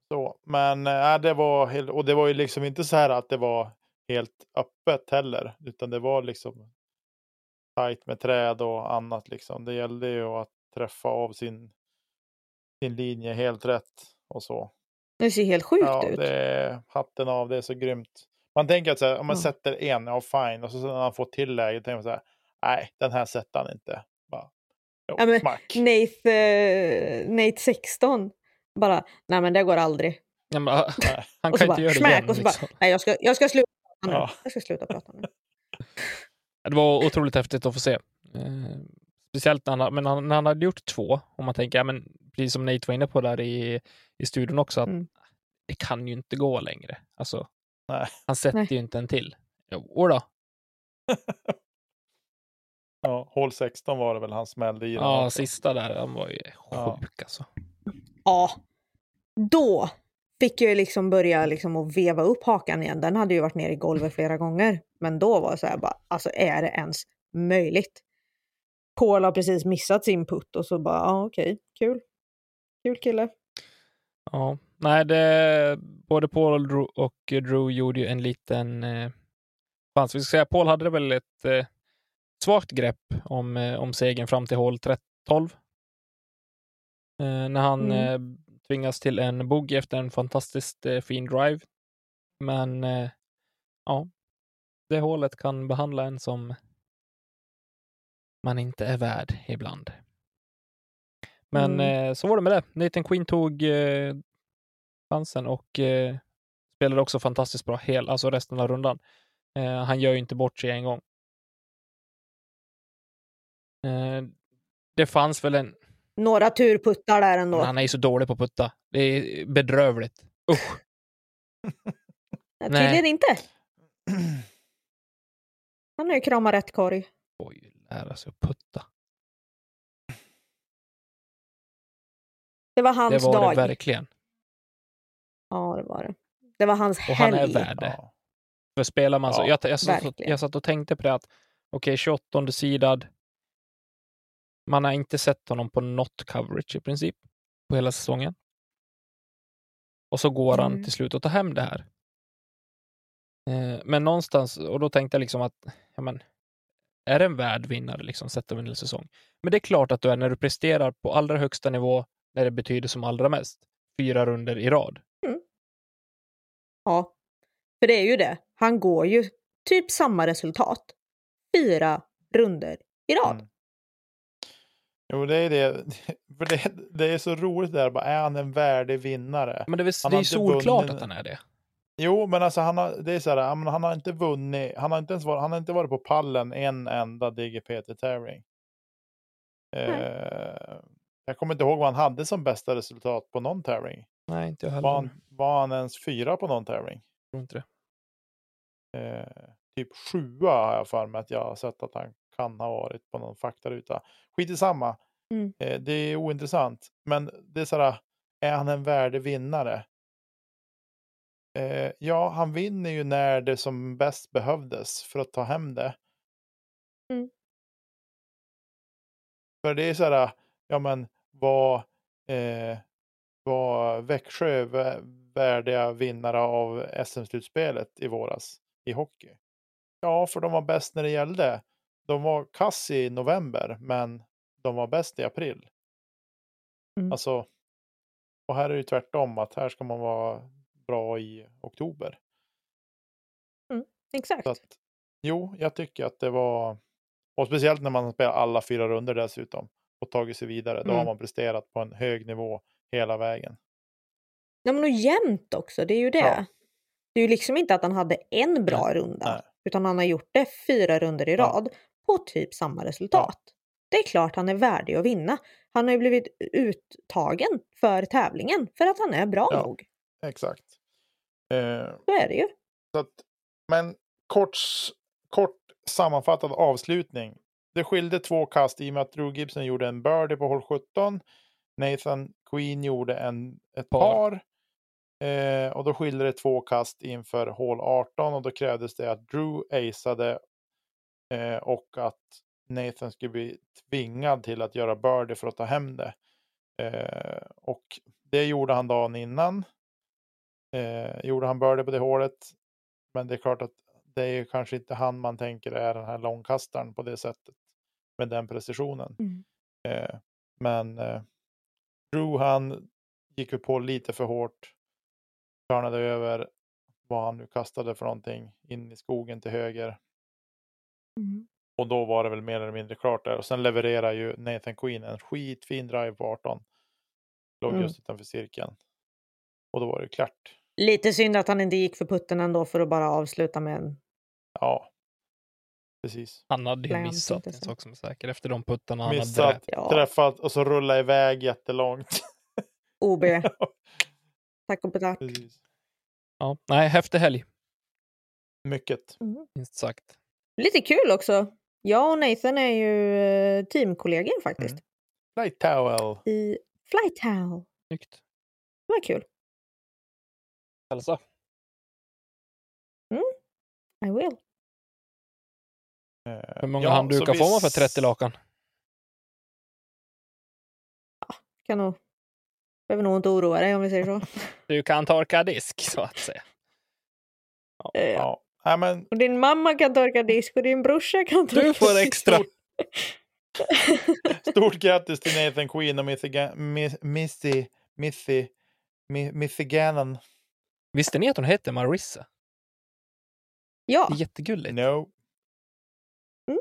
så. Men äh, det var helt, och det var ju liksom inte så här att det var helt öppet heller, utan det var liksom tajt med träd och annat liksom. Det gällde ju att träffa av sin, sin linje helt rätt och så. Det ser helt sjukt Ja, ut. det är hatten av, det är så grymt. Man tänker att så här, om man Ja. sätter en, ja fine, och så när han får till läget tänker man så här, nej, den här sätter han inte. Bara, jo, Ja, men smack. Nate, eh, Nate 16 bara, nej men det går aldrig. Ja, men, han kan bara, inte göra det igen. och så Liksom. bara, nej jag ska, jag ska sluta prata nu. Ja. Jag ska sluta prata nu. Det var otroligt häftigt att få se. Eh, speciellt när han, men han, när han hade gjort två, och man tänker, ja, men, precis som Nate var inne på där i, i studion också, att Mm. det kan ju inte gå längre. Alltså, Nej. han sätter Nej. ju inte en till. Jo då. Ja, hål 16 var det väl han smällde i. Ja, sista där, han var ju Ja. sjuk alltså. Ja, då fick jag liksom börja liksom att veva upp hakan igen. Den hade ju varit nere i golvet flera gånger. Men då var det så här bara, alltså är det ens möjligt? Paul har precis missat sin putt och så bara, ja okej, kul. Kul kille. Ja, nej, det, både Paul och Drew, och Drew gjorde ju en liten eh, chans. Vi ska säga, Paul hade väl ett eh, svagt grepp om, eh, om segern fram till hål 12. Eh, när han Mm. eh, tvingas till en bogey efter en fantastiskt eh, fin drive. Men ja, det hålet kan behandla en som man inte är värd ibland. Men Mm. så var det med det. Nathan Queen tog eh, chansen och eh, spelade också fantastiskt bra hel, alltså resten av rundan. Eh, han gör ju inte bort sig en gång. Eh, det fanns väl en... Några turputtar där ändå. Men han är ju så dålig på att putta. Det är bedrövligt. Usch. Nej, nej. Tydligen inte. Han har ju kramat rätt korg. Får ju lära sig att putta. Det var Det hans var dag. det verkligen. Ja, det var det. Det var hans Och han är helg. värd det. Ja. För spelar man så, Ja, jag, jag, satt, och- verkligen. jag satt och tänkte på det att okej, 28 sidad. Man har inte sett honom på något coverage i princip på hela säsongen. Och så går han Mm. till slut att ta hem det här. Eh, men någonstans, och då tänkte jag liksom att, ja men, är det en värd vinnare liksom sett över en hel säsong? Men det är klart att du är när du presterar på allra högsta nivå när det betyder som allra mest. Fyra runder i rad. Ja, för det är ju det. Han går ju typ samma resultat. Fyra runder i rad. Mm. Jo, det är det. För det, det är så roligt där. Bara, är han en värdig vinnare? Men det är, väl- Han det är ju inte solklart vunnit- att han är det. Jo, men alltså han har, det är så här, han har inte vunnit. Han har inte ens varit, han har inte varit på pallen en enda DGPT-tävling. Eh, jag kommer inte ihåg vad han hade som bästa resultat på någon tävling. Nej, inte jag heller. Var han, var han ens fyra på någon tävling? Jag tror inte det. Eh, typ sjua har jag för mig att jag har sett att han kan ha varit på någon faktaruta. Skit i samma. Mm. Eh, det är ointressant. Men det är sådär, är han en värdig vinnare? Eh, ja, han vinner ju när det som bäst behövdes för att ta hem det. Mm. För det är sådär, ja men vad, eh, var Växjö vä- värdiga vinnare av SM-slutspelet i våras i hockey? Ja, för de var bäst när det gällde. De var kass i november, men de var bäst i april. Mm. Alltså, och här är det tvärtom, att här ska man vara bra i oktober. Exakt. Så att, jo, jag tycker att det var, och speciellt när man spelar alla fyra runder dessutom och tagit sig vidare, då har Mm. man presterat på en hög nivå hela vägen. Ja, men och jämnt också, det är ju det. Ja. Det är ju liksom inte att han hade en bra runda, Nej. utan han har gjort det fyra runder i Ja. På typ samma resultat. Det är klart han är värdig att vinna. Han har ju blivit uttagen för tävlingen för att han är bra Ja. nog. Exakt. Eh, Så är det ju. Så att, men kort, kort sammanfattad avslutning. Det skilde två kast i och med att Drew Gibson gjorde en birdie på hål 17. Nathan Queen gjorde en, ett Par. par. Eh, och då skilde det två kast inför hål 18 och då krävdes det att Drew aceade eh, och att Nathan skulle bli tvingad till att göra birdie för att ta hem det. Eh, och det gjorde han dagen innan. Eh, gjorde han birdie på det hålet. Men det är klart att det är kanske inte han man tänker är den här långkastaren på det sättet. Med den precisionen. Mm. Eh, men eh, Drew han gick ju på lite för hårt. Törnade över vad han nu kastade för någonting in i skogen till höger. Mm. Och då var det väl mer eller mindre klart där. Och sen levererar ju Nathan Queen en skitfin drive på 18. Låg Mm. just utanför cirkeln. Och då var det klart. Lite synd att han inte gick för putten ändå för att bara avsluta med en... Ja, precis. Han hade ju missat en sak som är säker efter de puttarna han hade Missat, dräpt. Ja. träffat och så rulla iväg jättelångt. OB. Tack och betack. Precis. Ja, nej, häftig helg, Mycket. minst sagt. Lite kul också. Jag och Nathan är ju eh, teamkollegor faktiskt. Mm. Flight towel. I Flight Towel. Snyggt. Det var kul. Hälsa. I will. Hur många ja, handdukar vi får man för s- 30 lakan? Kan nog... Behöver nog inte oroa dig om vi säger så. Du kan torka disk, så att säga. Eh, Ja. Nej, men Och din mamma kan torka disk och din brorsa kan torka Du får disk. extra. Stort grattis till Nathan Queen och Missy, Missy, Missy, Mi- Missy Gannon. Visste ni att hon hette Marissa? Ja, Det är jättegulligt. No. Mm.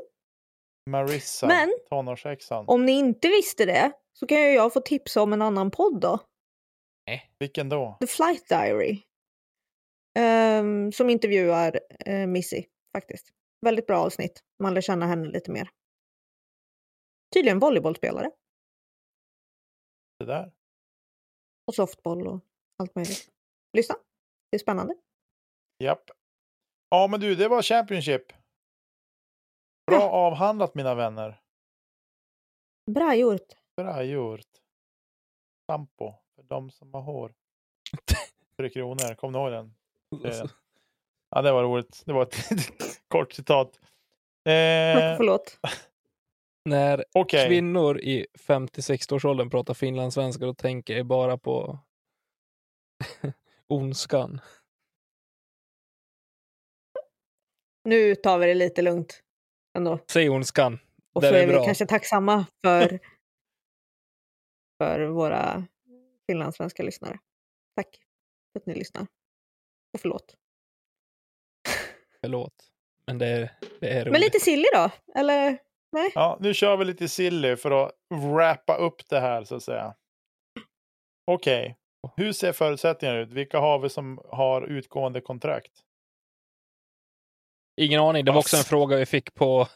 Marissa, Men- tonårshäxan. om ni inte visste det så kan ju jag få tipsa om en annan podd då. Vilken då? The Flight Diary. Ehm, som intervjuar uh, Missy faktiskt. Väldigt bra avsnitt. Man lär känna henne lite mer. Tydligen volleybollspelare Det där? och softboll och allt möjligt. Lyssna, det är spännande. Japp. Ja, men du, det var Championship. Bra Ja. avhandlat, mina vänner. Bra gjort. Bra gjort. Sampo för de som har hår. Tre kronor, kommer ni ihåg den? Ja, det var roligt. Det var ett kort citat. Eh, Förlåt. När Okej, kvinnor i 50-60-årsåldern pratar finlandssvenska, då tänker jag bara på ondskan. Nu tar vi det lite lugnt ändå. Säg ondskan. Och Det så är är vi bra. kanske tacksamma för, för våra finlandssvenska lyssnare. Tack för att ni lyssnar. Och förlåt. Förlåt. Men det är, det är roligt. Men lite silly då? Eller? Nej? ja, nu kör vi lite silly för att wrappa upp det här så att säga. Okej, hur ser förutsättningarna ut? Vilka har vi som har utgående kontrakt? Ingen aning. Det var också en fråga vi fick på,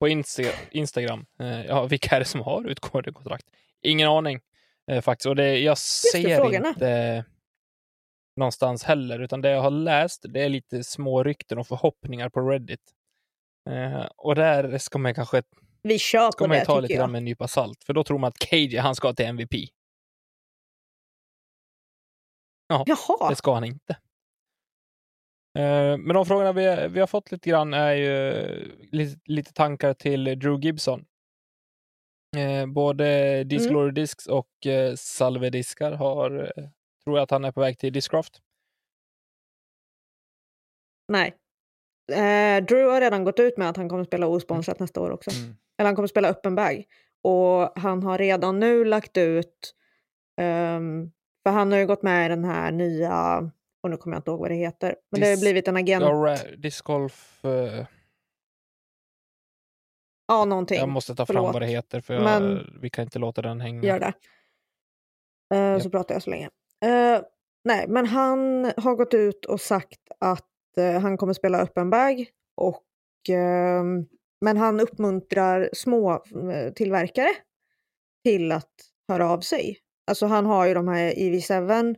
på Insta- Instagram. Eh, ja, vilka är det som har utgående kontrakt? Ingen aning eh, faktiskt. Och det, jag det, ser frågorna. inte någonstans heller, utan det jag har läst det är lite små rykten och förhoppningar på Reddit. Eh, och där ska man kanske Vi kör ska på man ju det ta lite jag. grann med en nypa salt, för då tror man att KJ, han ska till MVP. Jaha, Det ska han inte. Eh, Men de frågorna vi, vi har fått lite grann är ju lite, lite tankar till Drew Gibson. Eh, Både Disc Mm. Glory Discs och eh, Salve Diskar har, tror jag att han är på väg till Discraft. nej. Eh, Drew har redan gått ut med att han kommer spela osponsrat nästa år också. Mm. Eller han kommer spela öppen bag. Och han har redan nu lagt ut, ehm, för han har ju gått med i den här nya, och nu kommer jag inte ihåg vad det heter, men det har Dis- blivit en agent, Ja, ja, ra- Disc Golf, eh, någonting. jag måste ta fram Förlåt. vad det heter för jag, Men- vi kan inte låta den hänga. Gör det. Eh, Så pratar jag så länge. Eh, nej, men han har gått ut och sagt att eh, han kommer spela öppen bag och ehm, men han uppmuntrar små eh, tillverkare till att höra av sig. Alltså han har ju de här EV7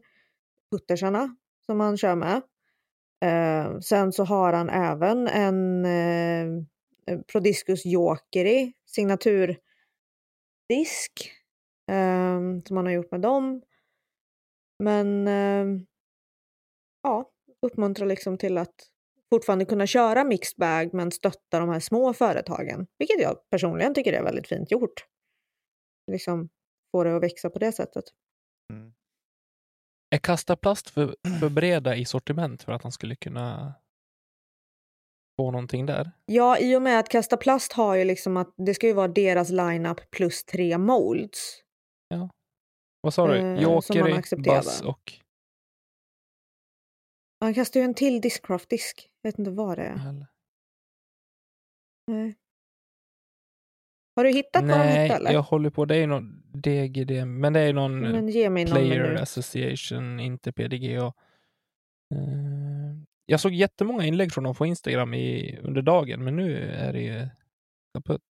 puttersarna som han kör med. Eh, sen så har han även en eh, Prodiscus Jokeri signaturdisk ehm, som han har gjort med dem. Men ehm, ja, uppmuntrar liksom till att fortfarande kunna köra mixed bag men stötta de här små företagen. Vilket jag personligen tycker är väldigt fint gjort. Liksom få det att växa på det sättet. Mm. Är kasta plast för, för breda i sortiment för att han skulle kunna få någonting där? Ja, i och med att Kasta Plast har ju liksom att det ska ju vara deras lineup plus tre molds. Vad sa du? Eh, Jokeri. Buzz och... Han kastar ju en till Discraft-disk. Jag vet inte vad det är. Eller? Nej. Har du hittat vad de Nej, hette eller? jag håller på. Det är någon DGD, men det är någon Men ge mig någon Player minut. Association, inte PDG. Och, eh, jag såg jättemånga inlägg från dem på Instagram i, under dagen, men nu är det ju kaputt.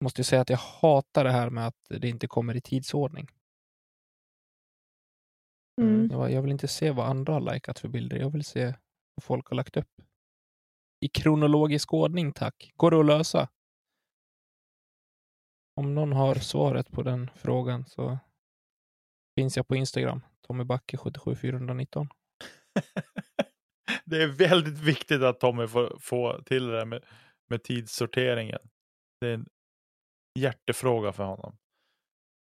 Måste säga att jag hatar det här med att det inte kommer i tidsordning. Mm. Jag, jag vill inte se vad andra har likat för bilder. Jag vill se vad folk har lagt upp. I kronologisk ordning, tack. Går det att lösa? Om någon har svaret på den frågan så finns jag på Instagram. Tommy Backe 77 419. det är väldigt viktigt att Tommy får, får till det där med, med tidssorteringen. Det är en hjärtefråga för honom.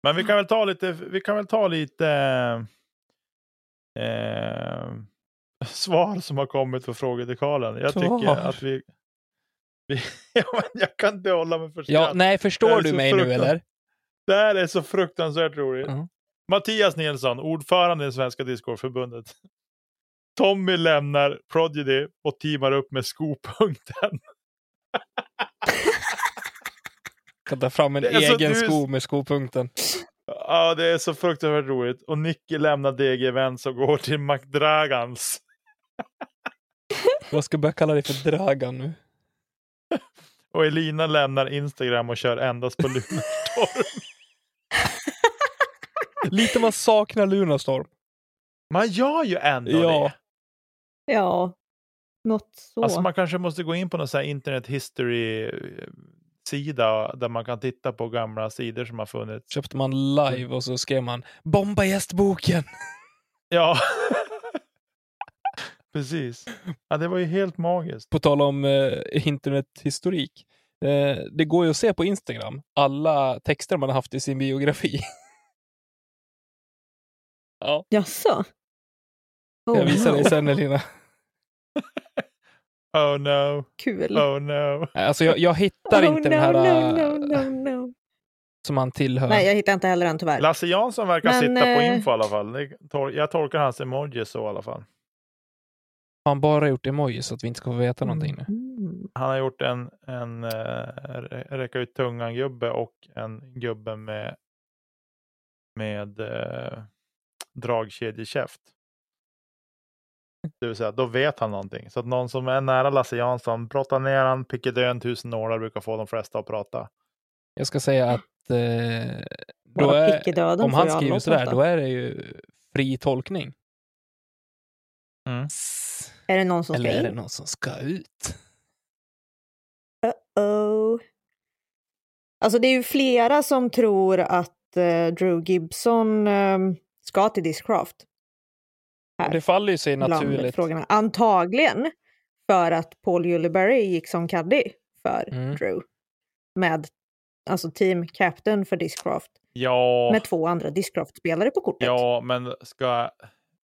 Men vi kan väl ta lite, vi kan väl ta lite eh, svar som har kommit för frågedekalen. Jag Svar? tycker att vi... vi ja, jag kan inte hålla mig för Ja, skratt. nej, Det förstår du mig nu eller? Det här är så fruktansvärt roligt. Ja. Mattias Nilsson, ordförande i Svenska Discgolfförbundet. Tommy lämnar Prodigy och teamar upp med skopunkten. Kan ta fram en Det är så egen du- sko med skopunkten. Ja, det är så fruktansvärt roligt. Och Nicky lämnar DG Events och går till McDragans. Jag ska börja kalla dig för Dragan nu. Och Elina lämnar Instagram och kör endast på Lunarstorm. Lite man saknar Lunarstorm. Man gör ju ändå Ja. det. Ja, något så. Alltså man kanske måste gå in på någon sån här internet history eh, sida där man kan titta på gamla sidor som har funnits. Köpte man live och så skrev man “Bomba gästboken”. Ja. Precis. Ja, det var ju helt magiskt. På tal om eh, internethistorik. Eh, det går ju att se på Instagram alla texter man har haft i sin biografi. ja, Jaså? Oh, jag visar dig sen Elina. Oh no, Kul. oh no. Alltså jag, jag hittar Oh, inte no, den här no, eh, no, no, no. som han tillhör. Nej, jag hittar inte heller den tyvärr. Lasse Jansson verkar Men, sitta på eh, info i alla fall. Jag tolkar hans emojis så i alla fall. Har han bara gjort emojis så att vi inte ska få veta någonting nu? Mm. Han har gjort en, en uh, räcka ut tungan-gubbe och en gubbe med, med uh, dragkedjekäft. Det vill säga, då vet han någonting. Så att någon som är nära Lasse Jansson, brotta ner han, pikedön, tusen nålar brukar få de flesta att prata. Jag ska säga att eh, då är, om han skriver sådär, prata. då är det ju fri tolkning. Mm. Är det någon som Eller ska är det någon som ska ut? Uh-oh. Alltså det är ju flera som tror att eh, Drew Gibson eh, ska till Discraft. Här. Det faller ju sig naturligt. Frågorna. Antagligen för att Paul Ulibarri gick som caddy för Mm. Drew. Med alltså team captain för Discraft. Ja, Med två andra Discraft-spelare på kortet. ja, men ska,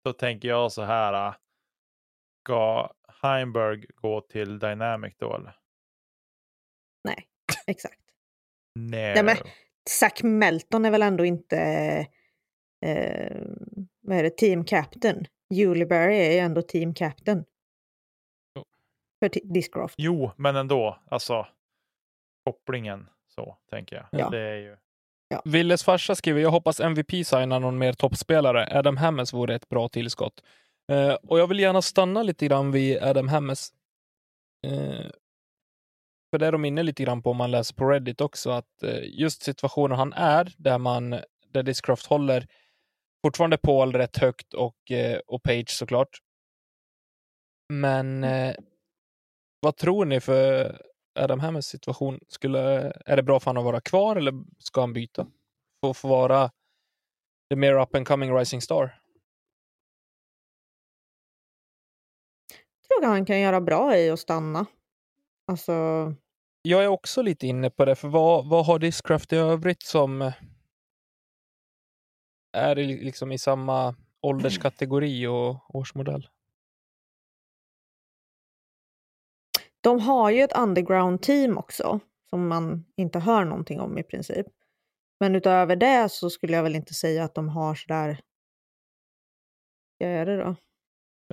då tänker jag så här. äh, Ska Heimberg gå till Dynamic då eller? Nej, exakt. Nej. Nej, men- Zach Melton är väl ändå inte eh, vad är det, team captain. Ulibarri är ju ändå team captain. Jo. För Discraft. Jo, men ändå. Alltså kopplingen så tänker jag. Ja. Det är ju. Willes farsa skriver, jag hoppas MVP signar någon mer toppspelare. Adam Hammes vore ett bra tillskott. Eh, och jag vill gärna stanna lite grann vid Adam Hammes. Eh, för det är de inne lite grann på om man läser på Reddit också, att eh, just situationen han är, där man, där Discraft håller fortfarande Paul rätt högt och, eh, och Page såklart. Men eh, vad tror ni för Adam Hammes situation? Skulle, är det bra för honom att vara kvar eller ska han byta? Få få vara the mer up and coming rising star? tror jag han kan göra bra i att stanna. Alltså, Jag är också lite inne på det, för vad, vad har Discraft i övrigt som är i, liksom i samma ålderskategori och årsmodell? de har ju ett underground team också som man inte hör någonting om i princip. Men utöver det så skulle jag väl inte säga att de har sådär... Vad är det då?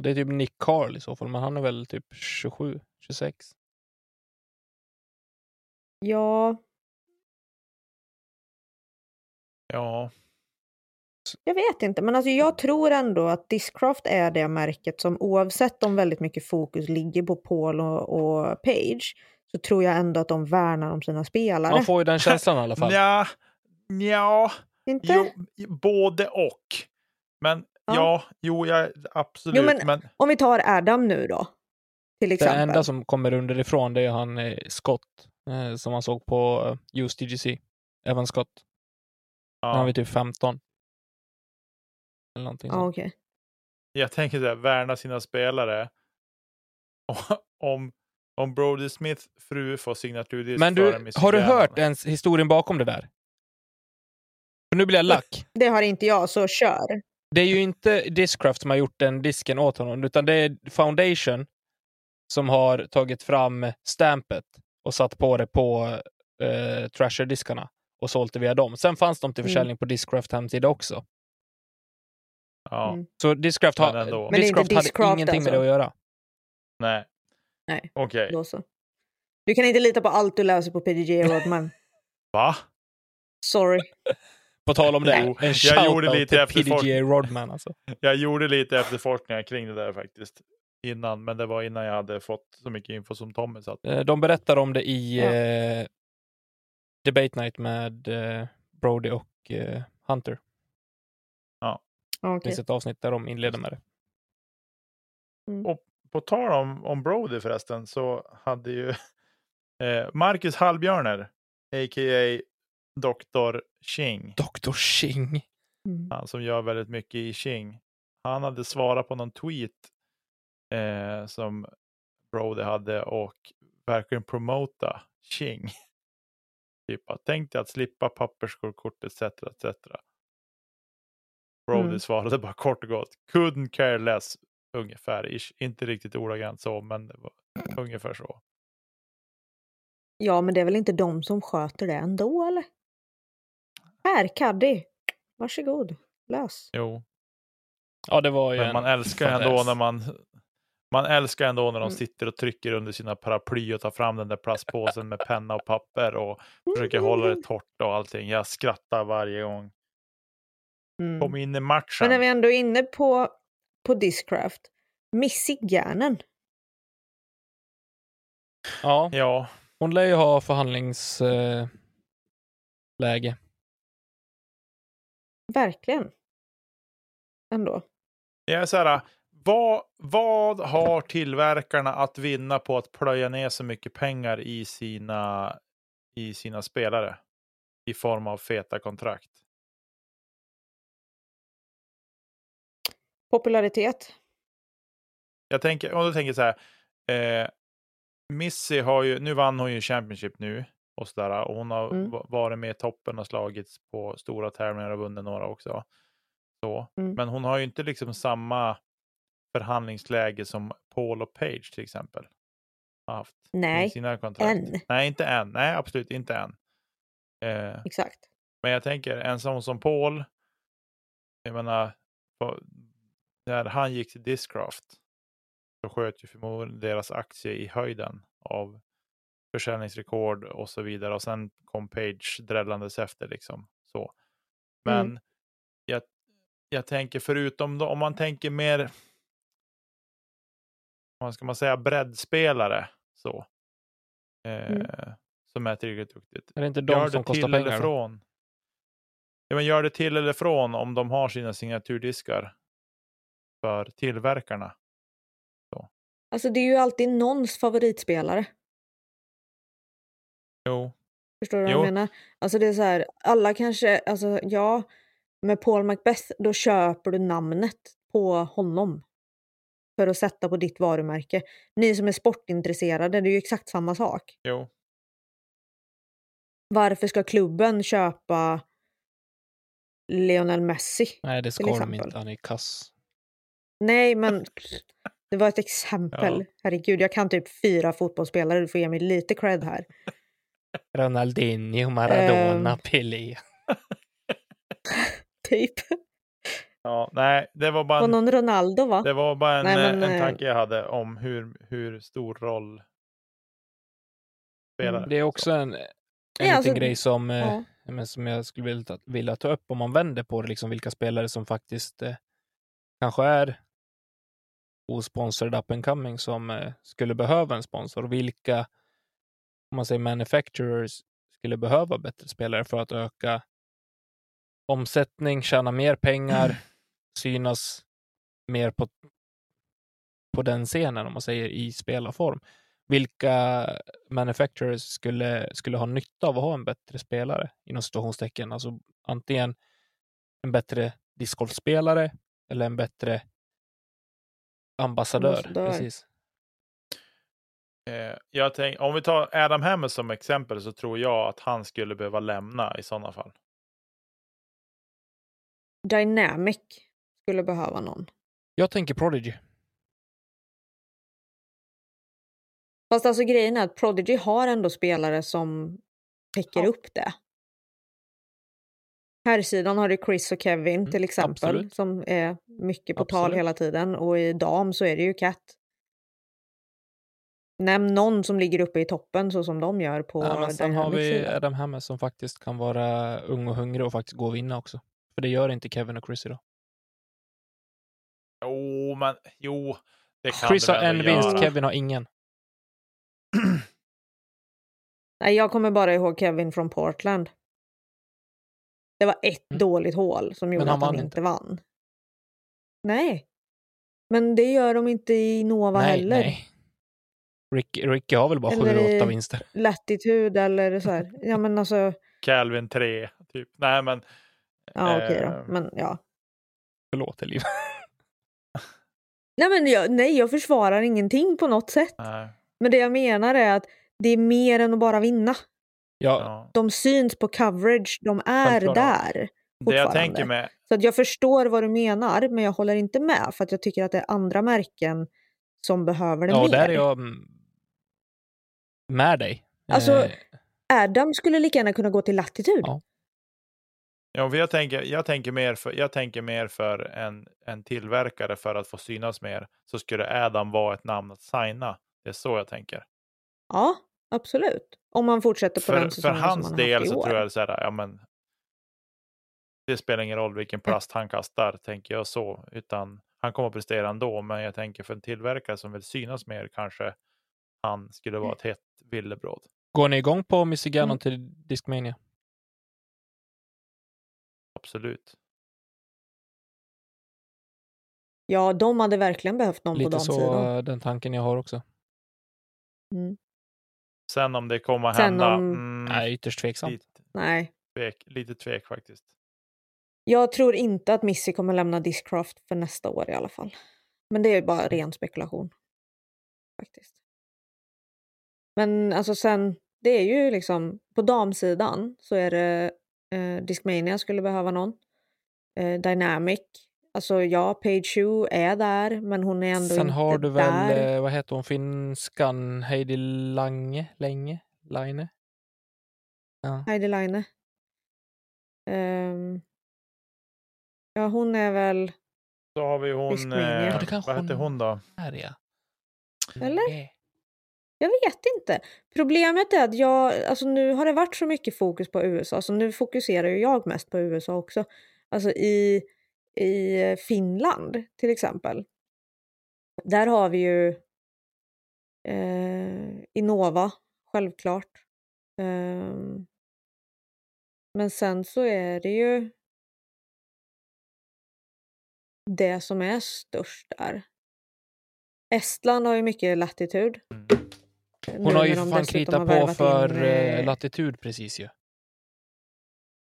Det är typ Nick Carl i så fall, men han är väl typ 27, 26. Ja, Ja, jag vet inte. Men alltså jag tror ändå att Discraft är det märket som oavsett om väldigt mycket fokus ligger på Paul och, och Page så tror jag ändå att de värnar om sina spelare. Man får ju den känslan i alla fall. Nja, nja, Inte? jo, både och. Men Ja. ja, jo, jag, absolut. Jo, men- men, Om vi tar Adam nu då. Till Det exempel. enda som kommer underifrån det är han eh, Scott, eh, som man såg på eh, USDGC. Evan Scott. Han ja, var typ 15. Eller någonting Ja, sånt. okej. Jag tänker så här, värna sina spelare. Om, om Brody Smiths fru får signaturdisk Men du, har du hört ens historien bakom det där? För nu blir jag lack. Det har inte jag, så kör. Det är ju inte Discraft som har gjort den disken åt honom, utan det är Foundation som har tagit fram stampet och satt på det på eh, Trasher-diskarna och sålt det via dem. Sen fanns de till Mm. försäljning på Discraft hemsida också. Ja, Mm. Så Discraft, Men har, ändå. Men det är inte Discraft hade Discraft ingenting med alltså? det att göra. nej. Nej. Okej. Då så. Du kan inte lita på allt du läser på PDG Rodman. Va? Sorry. På tal om det, en jag gjorde shoutout lite till PDGA Rodman. Alltså. Jag gjorde lite efterforskningar kring det där faktiskt. Innan, men det var innan jag hade fått så mycket info som Tommy satt. Eh, De berättar om det i Ja. eh, Debate Night med eh, Brody och eh, Hunter. Ja, Det finns ett avsnitt där de inleder med det. På tal om, om Brody förresten så hade ju eh, Marcus Hallbjörner, a.k.a. Dr. Ching, Dr. Ching. Mm. han som gör väldigt mycket i Ching. Han hade svarat på någon tweet eh, som Brody hade och verkligen promota Ching. Typ att tänk dig att slippa papperskort etc. etc. Brody Mm. svarade bara kort och gott. Couldn't care less. Ungefär. Ish. Inte riktigt ordagrant så, men det var ungefär så. Ja, men det är väl inte de som sköter det ändå, eller? Här, Caddy. Varsågod. Lös. Jo, Ja, det var ju men en man älskar ändå när man man älskar ändå när de Mm. sitter och trycker under sina paraply och tar fram den där plastpåsen med penna och papper och försöker hålla det torrt och allting. Jag skrattar varje gång. Mm. Kom in i matchen. Men när vi ändå är inne på, på Discraft. Missy Gannon. Ja, Ja, hon lär ju ha förhandlingsläge. Eh. Verkligen. Ändå. jag är så här. Vad, vad har tillverkarna att vinna på att plöja ner så mycket pengar i sina, i sina spelare? I form av feta kontrakt. Popularitet. Jag tänker, och då tänker jag så här. Eh, Missy har ju, nu vann hon ju Championship nu och sådär. Och hon har Mm. va- varit med i toppen och slagits på stora tävlingar och vunnit några också. Så. Mm. Men hon har ju inte liksom samma förhandlingsläge som Paul och Page till exempel. Har haft i Nej, sina kontrakt. än. Nej, inte än. Nej, absolut inte än. Eh, Exakt. men jag tänker en sån som Paul. Jag menar, när han gick till Discraft så sköt ju förmodligen deras aktie i höjden av försäljningsrekord och så vidare. Och sen kom Page drällandes efter liksom. Så. Men Mm. jag, jag tänker förutom då, om man tänker mer vad ska man säga, breddspelare så. Eh, Mm. Som är tillräckligt duktigt. Är det inte de Gör som det kostar pengar? från. Ja, men gör det till eller från om de har sina signaturdiskar för tillverkarna. Alltså det är ju alltid någons favoritspelare. Jo, Förstår du vad Jo. jag menar? Alltså det är så här, alla kanske, alltså ja, med Paul Macbeth då köper du namnet på honom. För att sätta på ditt varumärke. Ni som är sportintresserade, det är ju exakt samma sak. jo. Varför ska klubben köpa Lionel Messi? Nej, det ska de inte. Han är kass. Nej, men det var ett exempel. Ja. Herregud, jag kan typ fyra fotbollsspelare. Du får ge mig lite cred här. Ronaldinho, Maradona, Ehm. Pelé. Typ. Ja, nej, det var bara Och en, någon Ronaldo va? det var bara en, Nej, men, eh, en eh, tanke jag hade om hur, hur stor roll spelare. Det är också en, en Ja, liten alltså, grej som, eh, Ja. men som jag skulle vilja ta, vilja ta upp om man vänder på det, liksom vilka spelare som faktiskt eh, kanske är osponsored up and coming som eh, skulle behöva en sponsor. Vilka, om man säger manufacturers, skulle behöva bättre spelare för att öka omsättning, tjäna mer pengar, synas mer på, på den scenen, om man säger i spelarform. Vilka manufacturers skulle, skulle ha nytta av att ha en bättre spelare, inom situationstecken. Alltså antingen en bättre discgolfspelare Eller en bättre ambassadör. Ambassadör. Precis. Eh, jag tänk, om vi tar Adam Hammer som exempel så tror jag att han skulle behöva lämna i sådana fall. Dynamic skulle behöva någon. Jag tänker Prodigy. Fast alltså grejen är att Prodigy har ändå spelare som täcker Ja. upp det. Här sidan har du Chris och Kevin Mm, till exempel absolut. som är mycket på tal Absolut. hela tiden och i dam så är det ju Cat. Nämn någon som ligger uppe i toppen så som de gör på Ja, men sen har vi. Adam Hammer som faktiskt kan vara ung och hungrig och faktiskt gå och vinna också. För det gör inte Kevin och Chris idag. Jo, men jo. Det kan Chris har en ändå vinst, göra. Kevin har ingen. Nej, jag kommer bara ihåg Kevin från Portland. Det var ett Mm. dåligt hål som gjorde han att han vann inte vann. Nej. Men det gör de inte i Nova nej, heller. nej. Rick, Ricky har väl bara Eller sju, åtta vinster. Latitude eller så här. Ja men alltså, Calvin 3, typ. Nej, men. ja okej eh, då. Men ja. Förlåt, Eliv. Nej men jag, nej, jag försvarar ingenting på något sätt. Nej, Men det jag menar är att det är mer än att bara vinna. Ja, ja. De syns på coverage, de är Självklart. där. Det jag tänker med. Så att jag förstår vad du menar, men jag håller inte med för att jag tycker att det är andra märken som behöver det ja mer. där är jag mm, med dig. Alltså, Eh, Adam skulle lika gärna kunna gå till Latitude. Ja. Ja, för jag, tänker, jag, tänker mer för, jag tänker mer för en, en tillverkare för att få synas mer. Så skulle Adam vara ett namn att signa. Det är så jag tänker. Ja, absolut. Om man fortsätter på den För, för säsongen hans som man har del haft i så tror jag så här, ja men. Det spelar ingen roll vilken plast han kastar, tänker jag så. Utan han kommer att prestera ändå. Men jag tänker för en tillverkare som vill synas mer kanske han skulle vara ett hett villebråd. går ni igång på Missy Gannon Mm. till Discmania? Absolut. Ja, de hade verkligen behövt någon på Lite så eh, den tanken jag har också. Mm. Sen om det kommer att Sen hända. om- Mm, Nej, ytterst tveksamt. lite, Nej, tvek, lite tvek faktiskt. jag tror inte att Missy kommer lämna Discraft för nästa år i alla fall. Men det är bara ren spekulation. Faktiskt. Men alltså sen, det är ju liksom på damsidan så är det eh, Discmania skulle behöva någon. Eh, Dynamic. Alltså ja, Page Shu är där, men hon är ändå Sen inte har du väl, där. eh, vad heter hon, finskan Heidi Lange? Länge? Line? Ja. Heidi Line. Ehm, ja, hon är väl... Så har vi hon, eh, Ja, det kanske vad hette hon- hon då? Här ja. Eller? Nej. Jag vet inte. Problemet är att jag, alltså nu har det varit så mycket fokus på USA, så nu fokuserar ju jag mest på USA också. Alltså i, i Finland till exempel. Där har vi ju eh, Innova, självklart. Ehm, men sen så är det ju det som är störst där. Estland har ju mycket latitud. Mm. Hon har ju de fan kritat på för in, eh, eh, latitud precis ju.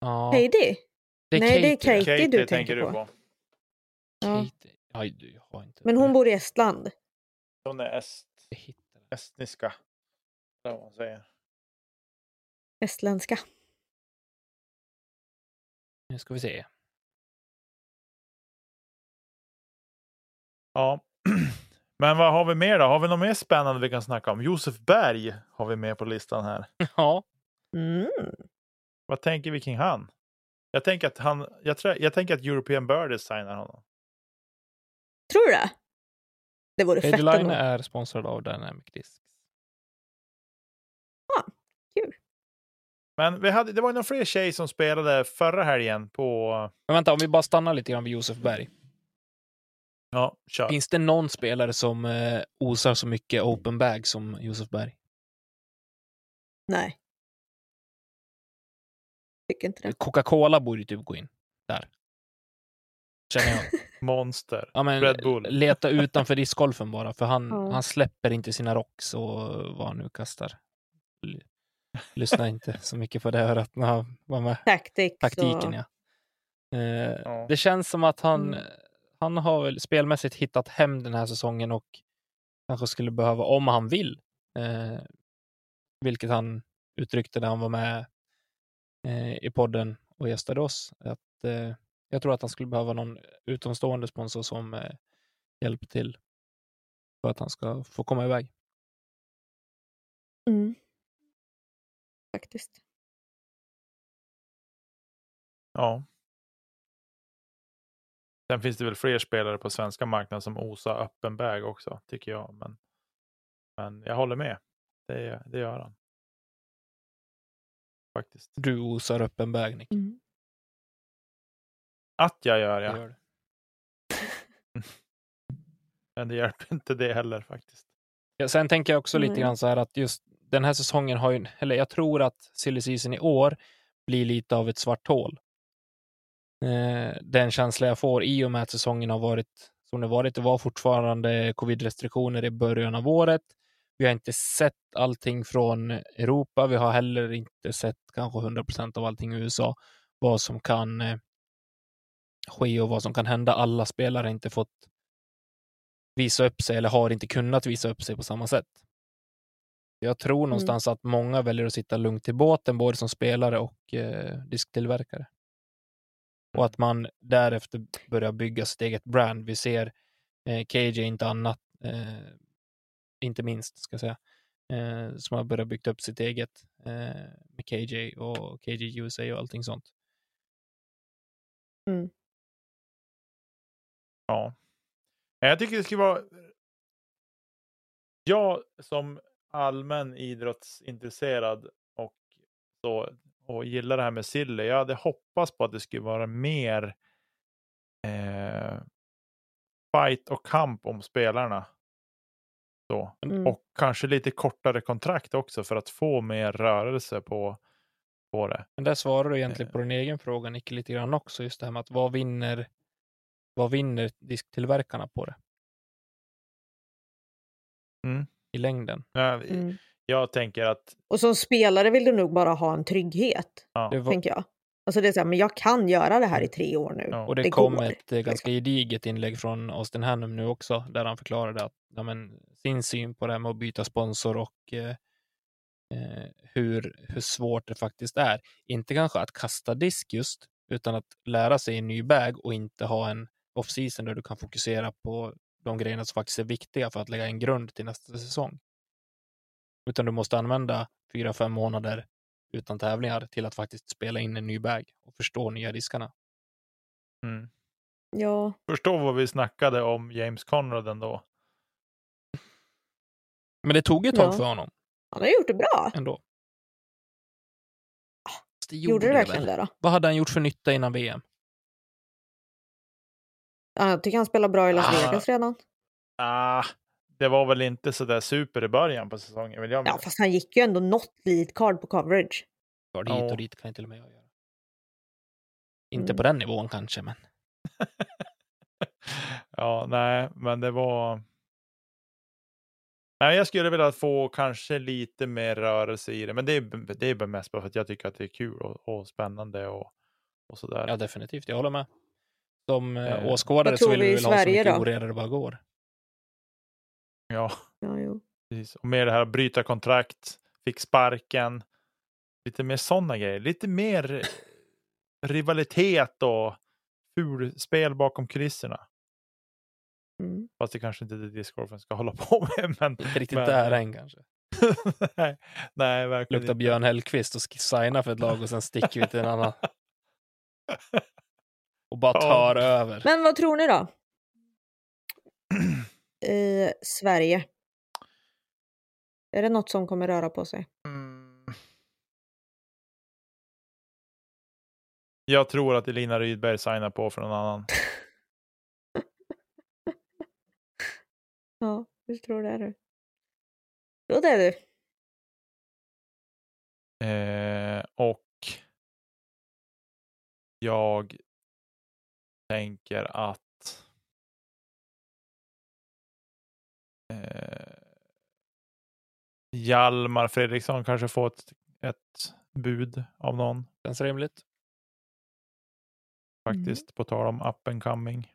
Ja, Heidi? Det är Nej, det är Katie. Katie. Katie du tänker tänker du på. på. Ja. Katie. Aj, du har inte... Men hon bor i Estland. Hon är est, estniska. Eller vad man säger. Estländska. Nu ska vi se. Ja. Men vad har vi mer då? Har vi något mer spännande vi kan snacka om? Josef Berg har vi med på listan här. Ja, Mm. Vad tänker vi kring han? Jag tänker att han, jag, tror, jag tänker att European Birdies signar honom. Tror du det? Det vore fett Line är sponsrad av Dynamic Discs. Men vi hade, det var ju några fler tjejer som spelade förra helgen på... Men vänta, om vi bara stannar lite grann vid Josef Berg. Ja, kör. Finns det någon spelare som eh, osar så mycket open bag som Josef Berg? Nej. Tycker inte det. Coca-Cola borde ju typ gå in där. Känner jag. Monster. Ja, men Red Bull. leta utanför discgolfen bara, för han, Ja. han släpper inte sina rocks och vad han nu kastar. Lyssna inte så mycket på det örat när han var med. Tactics Taktiken, och... ja. Eh, Ja. Det känns som att han, Mm. han har väl spelmässigt hittat hem den här säsongen och kanske skulle behöva, om han vill, eh, vilket han uttryckte när han var med eh, i podden och gästade oss, att eh, jag tror att han skulle behöva någon utomstående sponsor som eh, hjälper till för att han ska få komma iväg. Mm. Faktiskt. Ja. Sen finns det väl fler spelare på svenska marknaden som osar öppen bag också, tycker jag. Men, men jag håller med. Det, det gör han. Faktiskt. Du osar öppen bag, Nick. Mm. Att jag gör, Det ja. gör du. Men det hjälper inte det heller faktiskt. Ja, sen tänker jag också lite Nej. grann så här att just den här säsongen har ju, eller jag tror att silly season i år blir lite av ett svart hål. Eh, den känsla jag får i och med att säsongen har varit som det varit. Det var fortfarande covid-restriktioner i början av året. Vi har inte sett allting från Europa. Vi har heller inte sett kanske 100 procent av allting i USA. Vad som kan eh, ske och vad som kan hända. Alla spelare har inte fått visa upp sig eller har inte kunnat visa upp sig på samma sätt. Jag tror någonstans att många väljer att sitta lugnt i båten, både som spelare och eh, disktillverkare. Och att man därefter börjar bygga sitt eget brand. Vi ser eh, KJ, inte annat, eh, inte minst, ska jag säga, eh, som har börjat bygga upp sitt eget eh, med KJ och KJ USA och allting sånt. Mm. Ja. Jag tycker det skulle vara... Jag som allmän idrottsintresserad och, så, och gillar det här med Silly, jag hade hoppats på att det skulle vara mer eh, fight och kamp om spelarna. Så. Mm. Och kanske lite kortare kontrakt också för att få mer rörelse på, på det. Men där svarar du egentligen Eh. på din egen fråga, Nicke, lite grann också. Just det här med att vad vinner, vad vinner disktillverkarna på det? Mm. I längden. Jag, Mm. jag tänker att Och som spelare vill du nog bara ha en trygghet, ja, var, tänker jag. Alltså det är så här, men jag kan göra det här i tre år nu. Ja. och det, det kom går, ett ganska gediget inlägg från Austin Hannum nu också, där han förklarade att, ja, men, sin syn på det här med att byta sponsor och eh, eh, hur, hur svårt det faktiskt är. Inte kanske att kasta disk just, utan att lära sig en ny bag och inte ha en off-season där du kan fokusera på de grejerna som faktiskt är viktiga för att lägga en grund till nästa säsong. Utan du måste använda fyra, fem månader utan tävlingar till att faktiskt spela in en ny bag och förstå nya diskarna. mm. Ja, förstå vad vi snackade om James Conrad ändå. Men det tog ett tag Ja. för honom han har gjort det bra. ändå. Fast Det Gjorde det verkligen det då? Vad hade han gjort för nytta innan VM? Ja, Jag tycker han spelar bra i Las Ah. Vegas redan. Ah, det var väl inte så där super i början på säsongen. Vill jag Ja, fast han gick ju ändå något lead card på coverage. Hit Ja. och dit kan jag till och med jag göra. Inte Mm. på den nivån kanske, men ja, nej, men det var. Nej, jag skulle vilja få kanske lite mer rörelse i det, men det är, det är mest bara för att jag tycker att det är kul och, och spännande och, och sådär. ja, definitivt. Jag håller med. Som eh, Eh, åskådare så vill vi väl ha så mycket oreda det bara går. Ja, Ja, jo. precis. Och mer det här bryta kontrakt, fick sparken, lite mer sådana grejer, lite mer rivalitet och fulspel bakom kulisserna. Mm. Fast det kanske inte är det discgolfen ska hålla på med. Men, Inte riktigt men- där än kanske. nej, nej, verkligen Luktar inte. Björn Hellkvist och signar för ett lag och sen sticker vi till en annan. Och bara Ja. tar över. Men vad tror ni då? I Sverige? Är det något som kommer röra på sig? Mm. Jag tror att Elina Rydberg signar på för någon annan. Ja, du tror det är du. Jo, det är du. Eh, och jag tänker att eh, Hjalmar Fredriksson kanske får ett, ett bud av någon Känns rimligt. faktiskt, på tal om up and coming.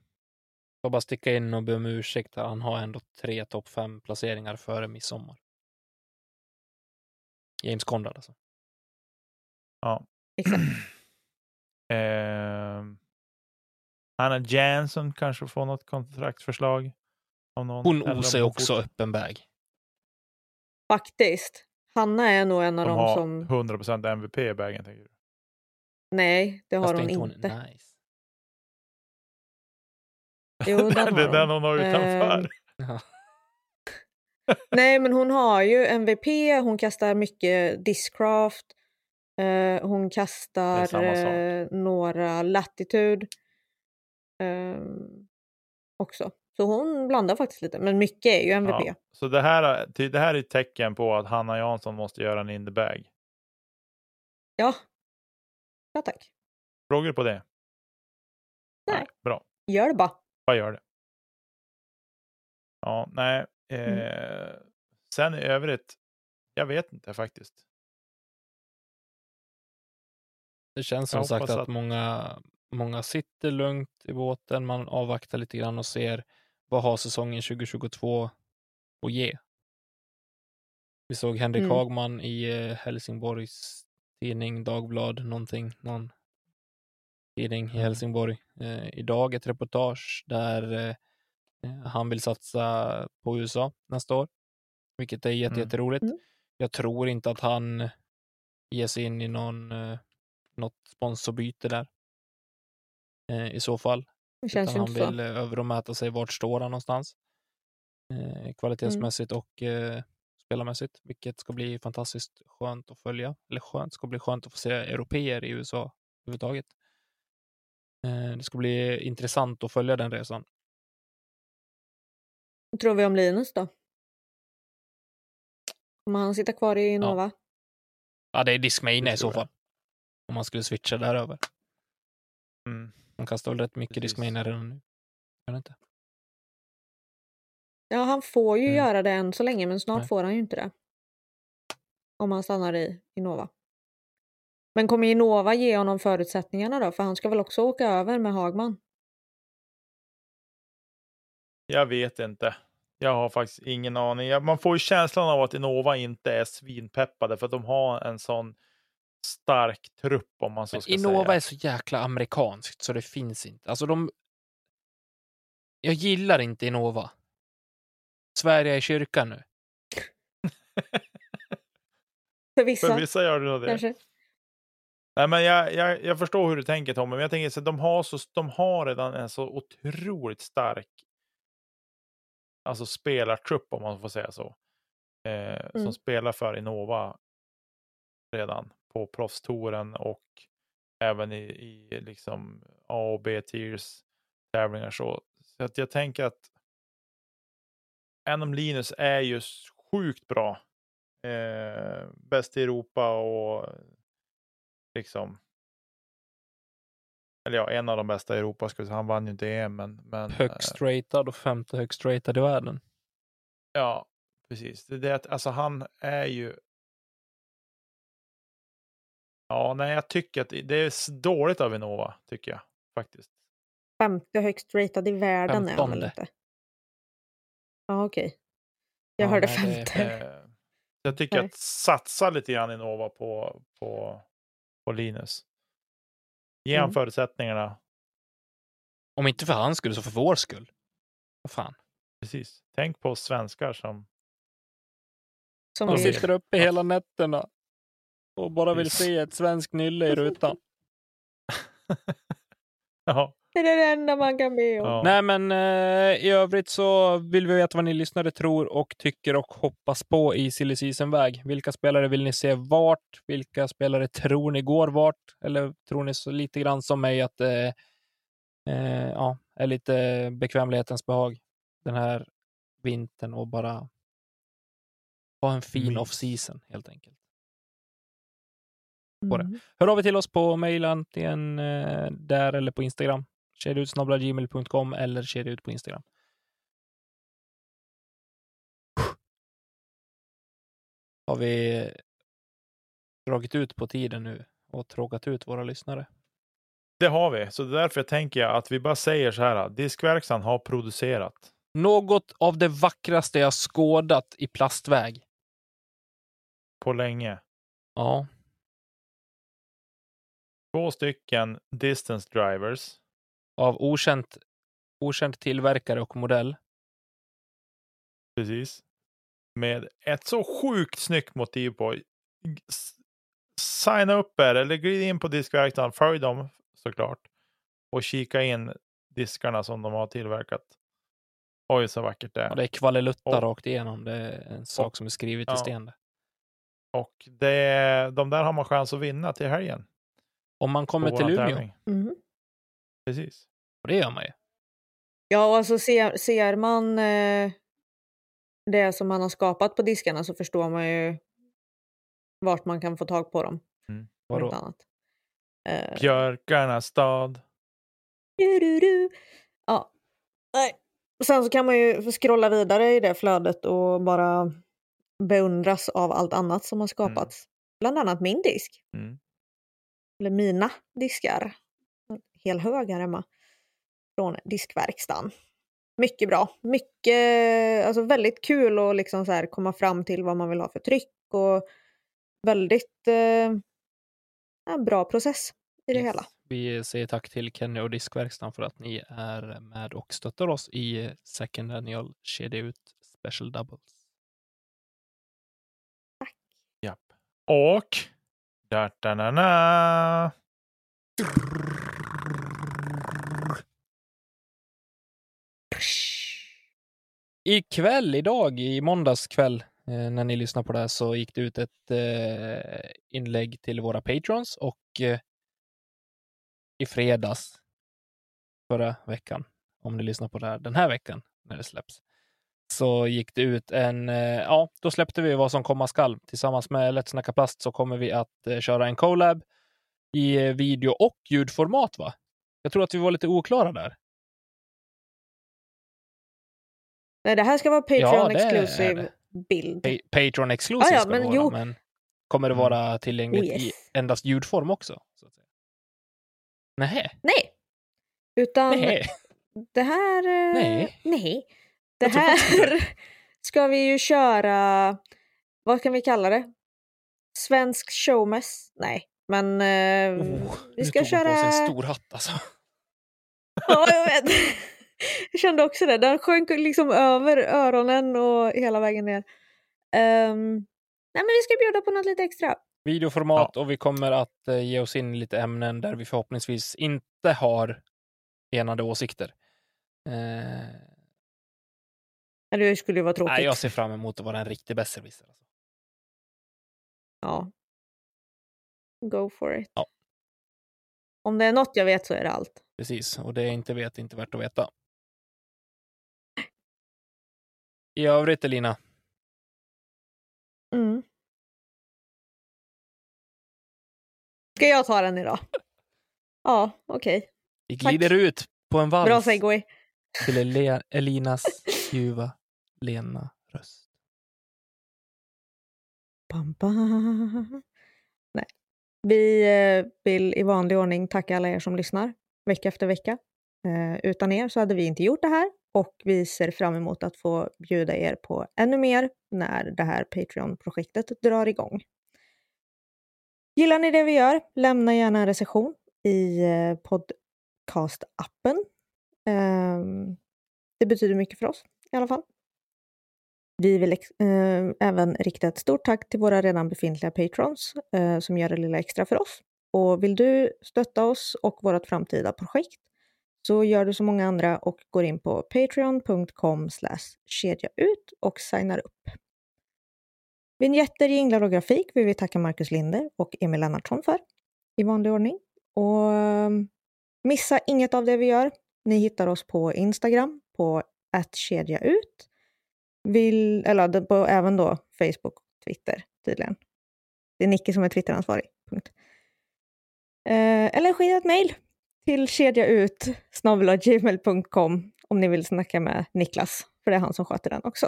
Får bara sticka in och be om ursäkt. Han har ändå tre topp fem placeringar före midsommar. James Conrad alltså. Ja. Exakt. Eh, Hanna Jansson kanske får något kontraktförslag. Hon osar hon också fort- öppen väg. Faktiskt. Hanna är nog en av De dem har som... 100% MVP i vägen, tänker du? Nej, det har Fast hon är inte. nice. Jo, den det är den hon. har utanför. Ehm, Ja. Nej, men hon har ju MVP, hon kastar mycket discraft, eh, hon kastar eh, några latitude ehm, också. Så hon blandar faktiskt lite, men mycket är ju MVP. Ja. Så det här, det här är ett tecken på att Hanna Jansson måste göra en in the bag. Ja. Ja, tack. Frågor på det? Nej. Bra, Gör det bara. Bara gör det. Ja, nej. Mm. Eh, Sen i övrigt, jag vet inte faktiskt. Det känns som sagt att, att- många, många sitter lugnt i båten. Man avvaktar lite grann och ser vad har säsongen 2022 att ge. Vi såg Henrik Mm. Hagman i eh, Helsingborgs tidning, Dagblad, någonting, någon tidning i Mm. Helsingborg. Eh, idag ett reportage där eh, han vill satsa på USA nästa år, vilket är jätte, Mm. jätteroligt. Mm. Jag tror inte att han ger sig in i någon, eh, något sponsorbyte där. I så fall. Det känns Utan han så. vill och mäta sig vart står han någonstans. Eh, kvalitetsmässigt och eh, spelarmässigt, vilket ska bli fantastiskt skönt att följa. Eller skönt, ska bli skönt att få se europeer i USA överhuvudtaget. Eh, det ska bli intressant att följa den resan. Vad tror vi om Linus då? Kommer han sitta kvar i Nova? Ja, det är Discmania i så fall. Om man skulle switcha där över. Mm. De kastar väl rätt mycket. Discmania redan nu. Gör inte? Ja, han får ju Mm. göra det än så länge, men snart Nej. får han ju inte det. Om han stannar i Innova. Men kommer Innova ge honom förutsättningarna då? För han ska väl också åka över med Hagman? Jag vet inte. Jag har faktiskt ingen aning. Man får ju känslan av att Innova inte är svinpeppade för att de har en sån stark trupp om man så Men ska Innova säga. är så jäkla amerikanskt så det finns inte. Alltså de... Jag gillar inte Innova. Sverige är i kyrkan nu. För vissa, För vissa gör det nog det. kanske? Nej, men jag, jag, jag förstår hur du tänker Tommy, men jag tänker så de har, så, de har redan en så otroligt stark alltså spelartrupp om man får säga så. Eh, Som Mm. spelar för Innova redan på proffstouren och även i, i liksom A och B-tiers tävlingar. Så, så att jag tänker att Anom Linus är ju sjukt bra. Eh, bäst i Europa och liksom eller ja, en av de bästa i Europa. Säga. Han vann ju inte EM, men, men Högst eh, ratad och femte högst ratad i världen. ja, precis. Det, är det, att- alltså han är ju. Ja, nej, jag tycker att det är dåligt av Innova, tycker jag faktiskt. Femte högst ratad i världen är han väl inte? Ja, okej. Jag Ja, hörde nej, det femte. Eh, jag tycker Nej. att satsa lite grann Innova på, på, på Linus. Ge han Mm. förutsättningarna. Om inte för hans skull så för vår skull. Vad fan. Precis. Tänk på oss svenskar som Som vi... sitter uppe hela nätterna och bara vill Precis. se ett svenskt nylle i rutan. ja, Det är det enda man kan be om. ja. Nej, men eh, i övrigt så vill vi veta vad ni lyssnare tror och tycker och hoppas på i silly season-väg. Vilka spelare vill ni se vart? Vilka spelare tror ni går vart? Eller tror ni så lite grann som mig att det eh, ja, är lite bekvämlighetens behag den här vintern och bara ha en fin Mys. off-season helt enkelt. Mm. Hör av er till oss på mejl antingen eh, där eller på Instagram. kedjautsnabblagmail.com eller kedjaut på Instagram. Har vi dragit ut på tiden nu och tråkat ut våra lyssnare? Det har vi, så därför tänker jag att vi bara säger så här. Diskverkstan har producerat. Något av det vackraste jag skådat i plastväg. På länge. Ja. Två stycken distance drivers. Av okänt, okänd tillverkare och modell. Precis. Med ett så sjukt snyggt motiv på. Signa upp er eller glid in på diskverkstaden. Följ dem såklart. Och kika in diskarna som de har tillverkat. Oj, så vackert det är. Och det är kvalilutta Och- rakt igenom. Det är en sak som är skrivet i Ja. sten. där. Och det, de där har man chans att vinna till helgen. Om man kommer till Umeå. Precis. Och det gör man ju. Ja, och alltså ser, ser man eh, det som man har skapat på diskarna så förstår man ju vart man kan få tag på dem. om Vadå? annat. Eh, Björkarnas stad. du, du, du. Ja. Nej. Sen så kan man ju scrolla vidare i det flödet och bara beundras av allt annat som har skapats. Bland annat min disk. Mm. Eller mina diskar. Hel hög här hemma. Från diskverkstan. Mycket bra. Mycket, alltså väldigt kul att liksom så här komma fram till vad man vill ha för tryck och väldigt eh, en bra process i det Yes. hela. Vi säger tack till Kenny och Diskverkstan för att ni är med och stöttar oss i Second Annual Kedja Ut Special Doubles. Japp. Och... Da, da, na, na. Ikväll, idag, i måndags kväll, eh, när ni lyssnar på det här, så gick det ut ett eh, inlägg till våra patrons och eh, i fredags förra veckan, om ni lyssnar på det här den här veckan när det släpps, så gick det ut en, eh, ja, då släppte vi vad som komma skall. Tillsammans med Lätt Snacka Plast så kommer vi att eh, köra en collab i eh, video och ljudformat, va? Jag tror att vi var lite oklara där. Nej, det här ska vara Ja, Patreon det är exclusive bild. Pa- Patreon exclusive Ah, ja, ska men det vara, jo. men kommer det Mm. vara tillgängligt Oh, yes. i endast ljudform också? Så att säga? Nähä? Nej! Utan Nähä? det här... eh, Nej. Nej. Det här ska vi ju köra... Vad kan vi kalla det? Svensk showmess? Nej, men eh, Oh, vi nu ska tog hon köra... på sig en stor hatt alltså. Ja, jag vet. Jag kände också det. Den sjönk liksom över öronen och hela vägen ner. Ehm, nej, men vi ska bjuda på något lite extra. Videoformat och vi kommer att eh, ge oss in i lite ämnen där vi förhoppningsvis inte har enade åsikter. Eh, Ja, Det skulle ju vara tråkigt. nej, jag ser fram emot att vara en riktig besserwisser. Alltså. Ja. Go for it. Ja. Om det är något jag vet så är det allt. Precis, och det jag inte vet är inte värt att veta. I övrigt, Elina, Mm. Ska jag ta den idag? Ja, okej. vi Tack. glider ut på en vals Bra segway. till Ele- Elinas ljuva, lena röst. Bam, bam. Nej. Vi eh, vill i vanlig ordning tacka alla er som lyssnar vecka efter vecka. Eh, utan er så hade vi inte gjort det här och vi ser fram emot att få bjuda er på ännu mer när det här Patreon-projektet drar igång. Gillar ni det vi gör? Lämna gärna en recension i eh, podcast-appen. Ehm, det betyder mycket för oss i alla fall. Vi vill eh, även rikta ett stort tack till våra redan befintliga patrons eh, som gör det lilla extra för oss. Och vill du stötta oss och vårt framtida projekt så gör du som många andra och går in på patreon.com kedjaut och signar upp. Vinjetter, jinglar och grafik vill vi tacka Marcus Linder och Emil Lennartsson för i vanlig ordning. Och ehm, missa inget av det vi gör. Ni hittar oss på Instagram på attkedjaut, vill, eller på, även då Facebook och Twitter tydligen. Det är Nicke som är Twitteransvarig. Punkt. Eh, eller skicka ett mejl till kedjaut om ni vill snacka med Niklas, för det är han som sköter den också.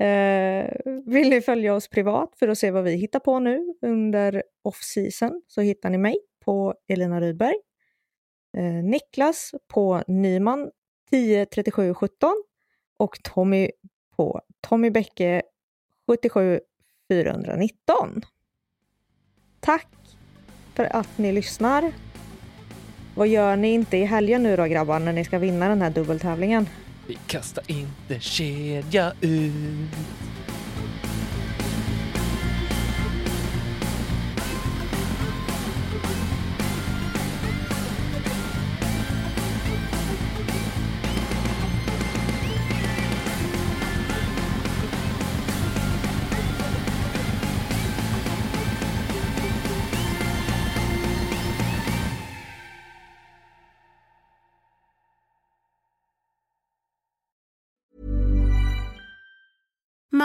Eh, vill ni följa oss privat för att se vad vi hittar på nu under off-season så hittar ni mig på Elina Rydberg. Eh, Niklas på Nyman 103717 och Tommy på Tommy Bäcke 77 419. Tack för att ni lyssnar. Vad gör ni inte i helgen nu då grabbar när ni ska vinna den här dubbeltävlingen? Vi kastar inte kedja ut.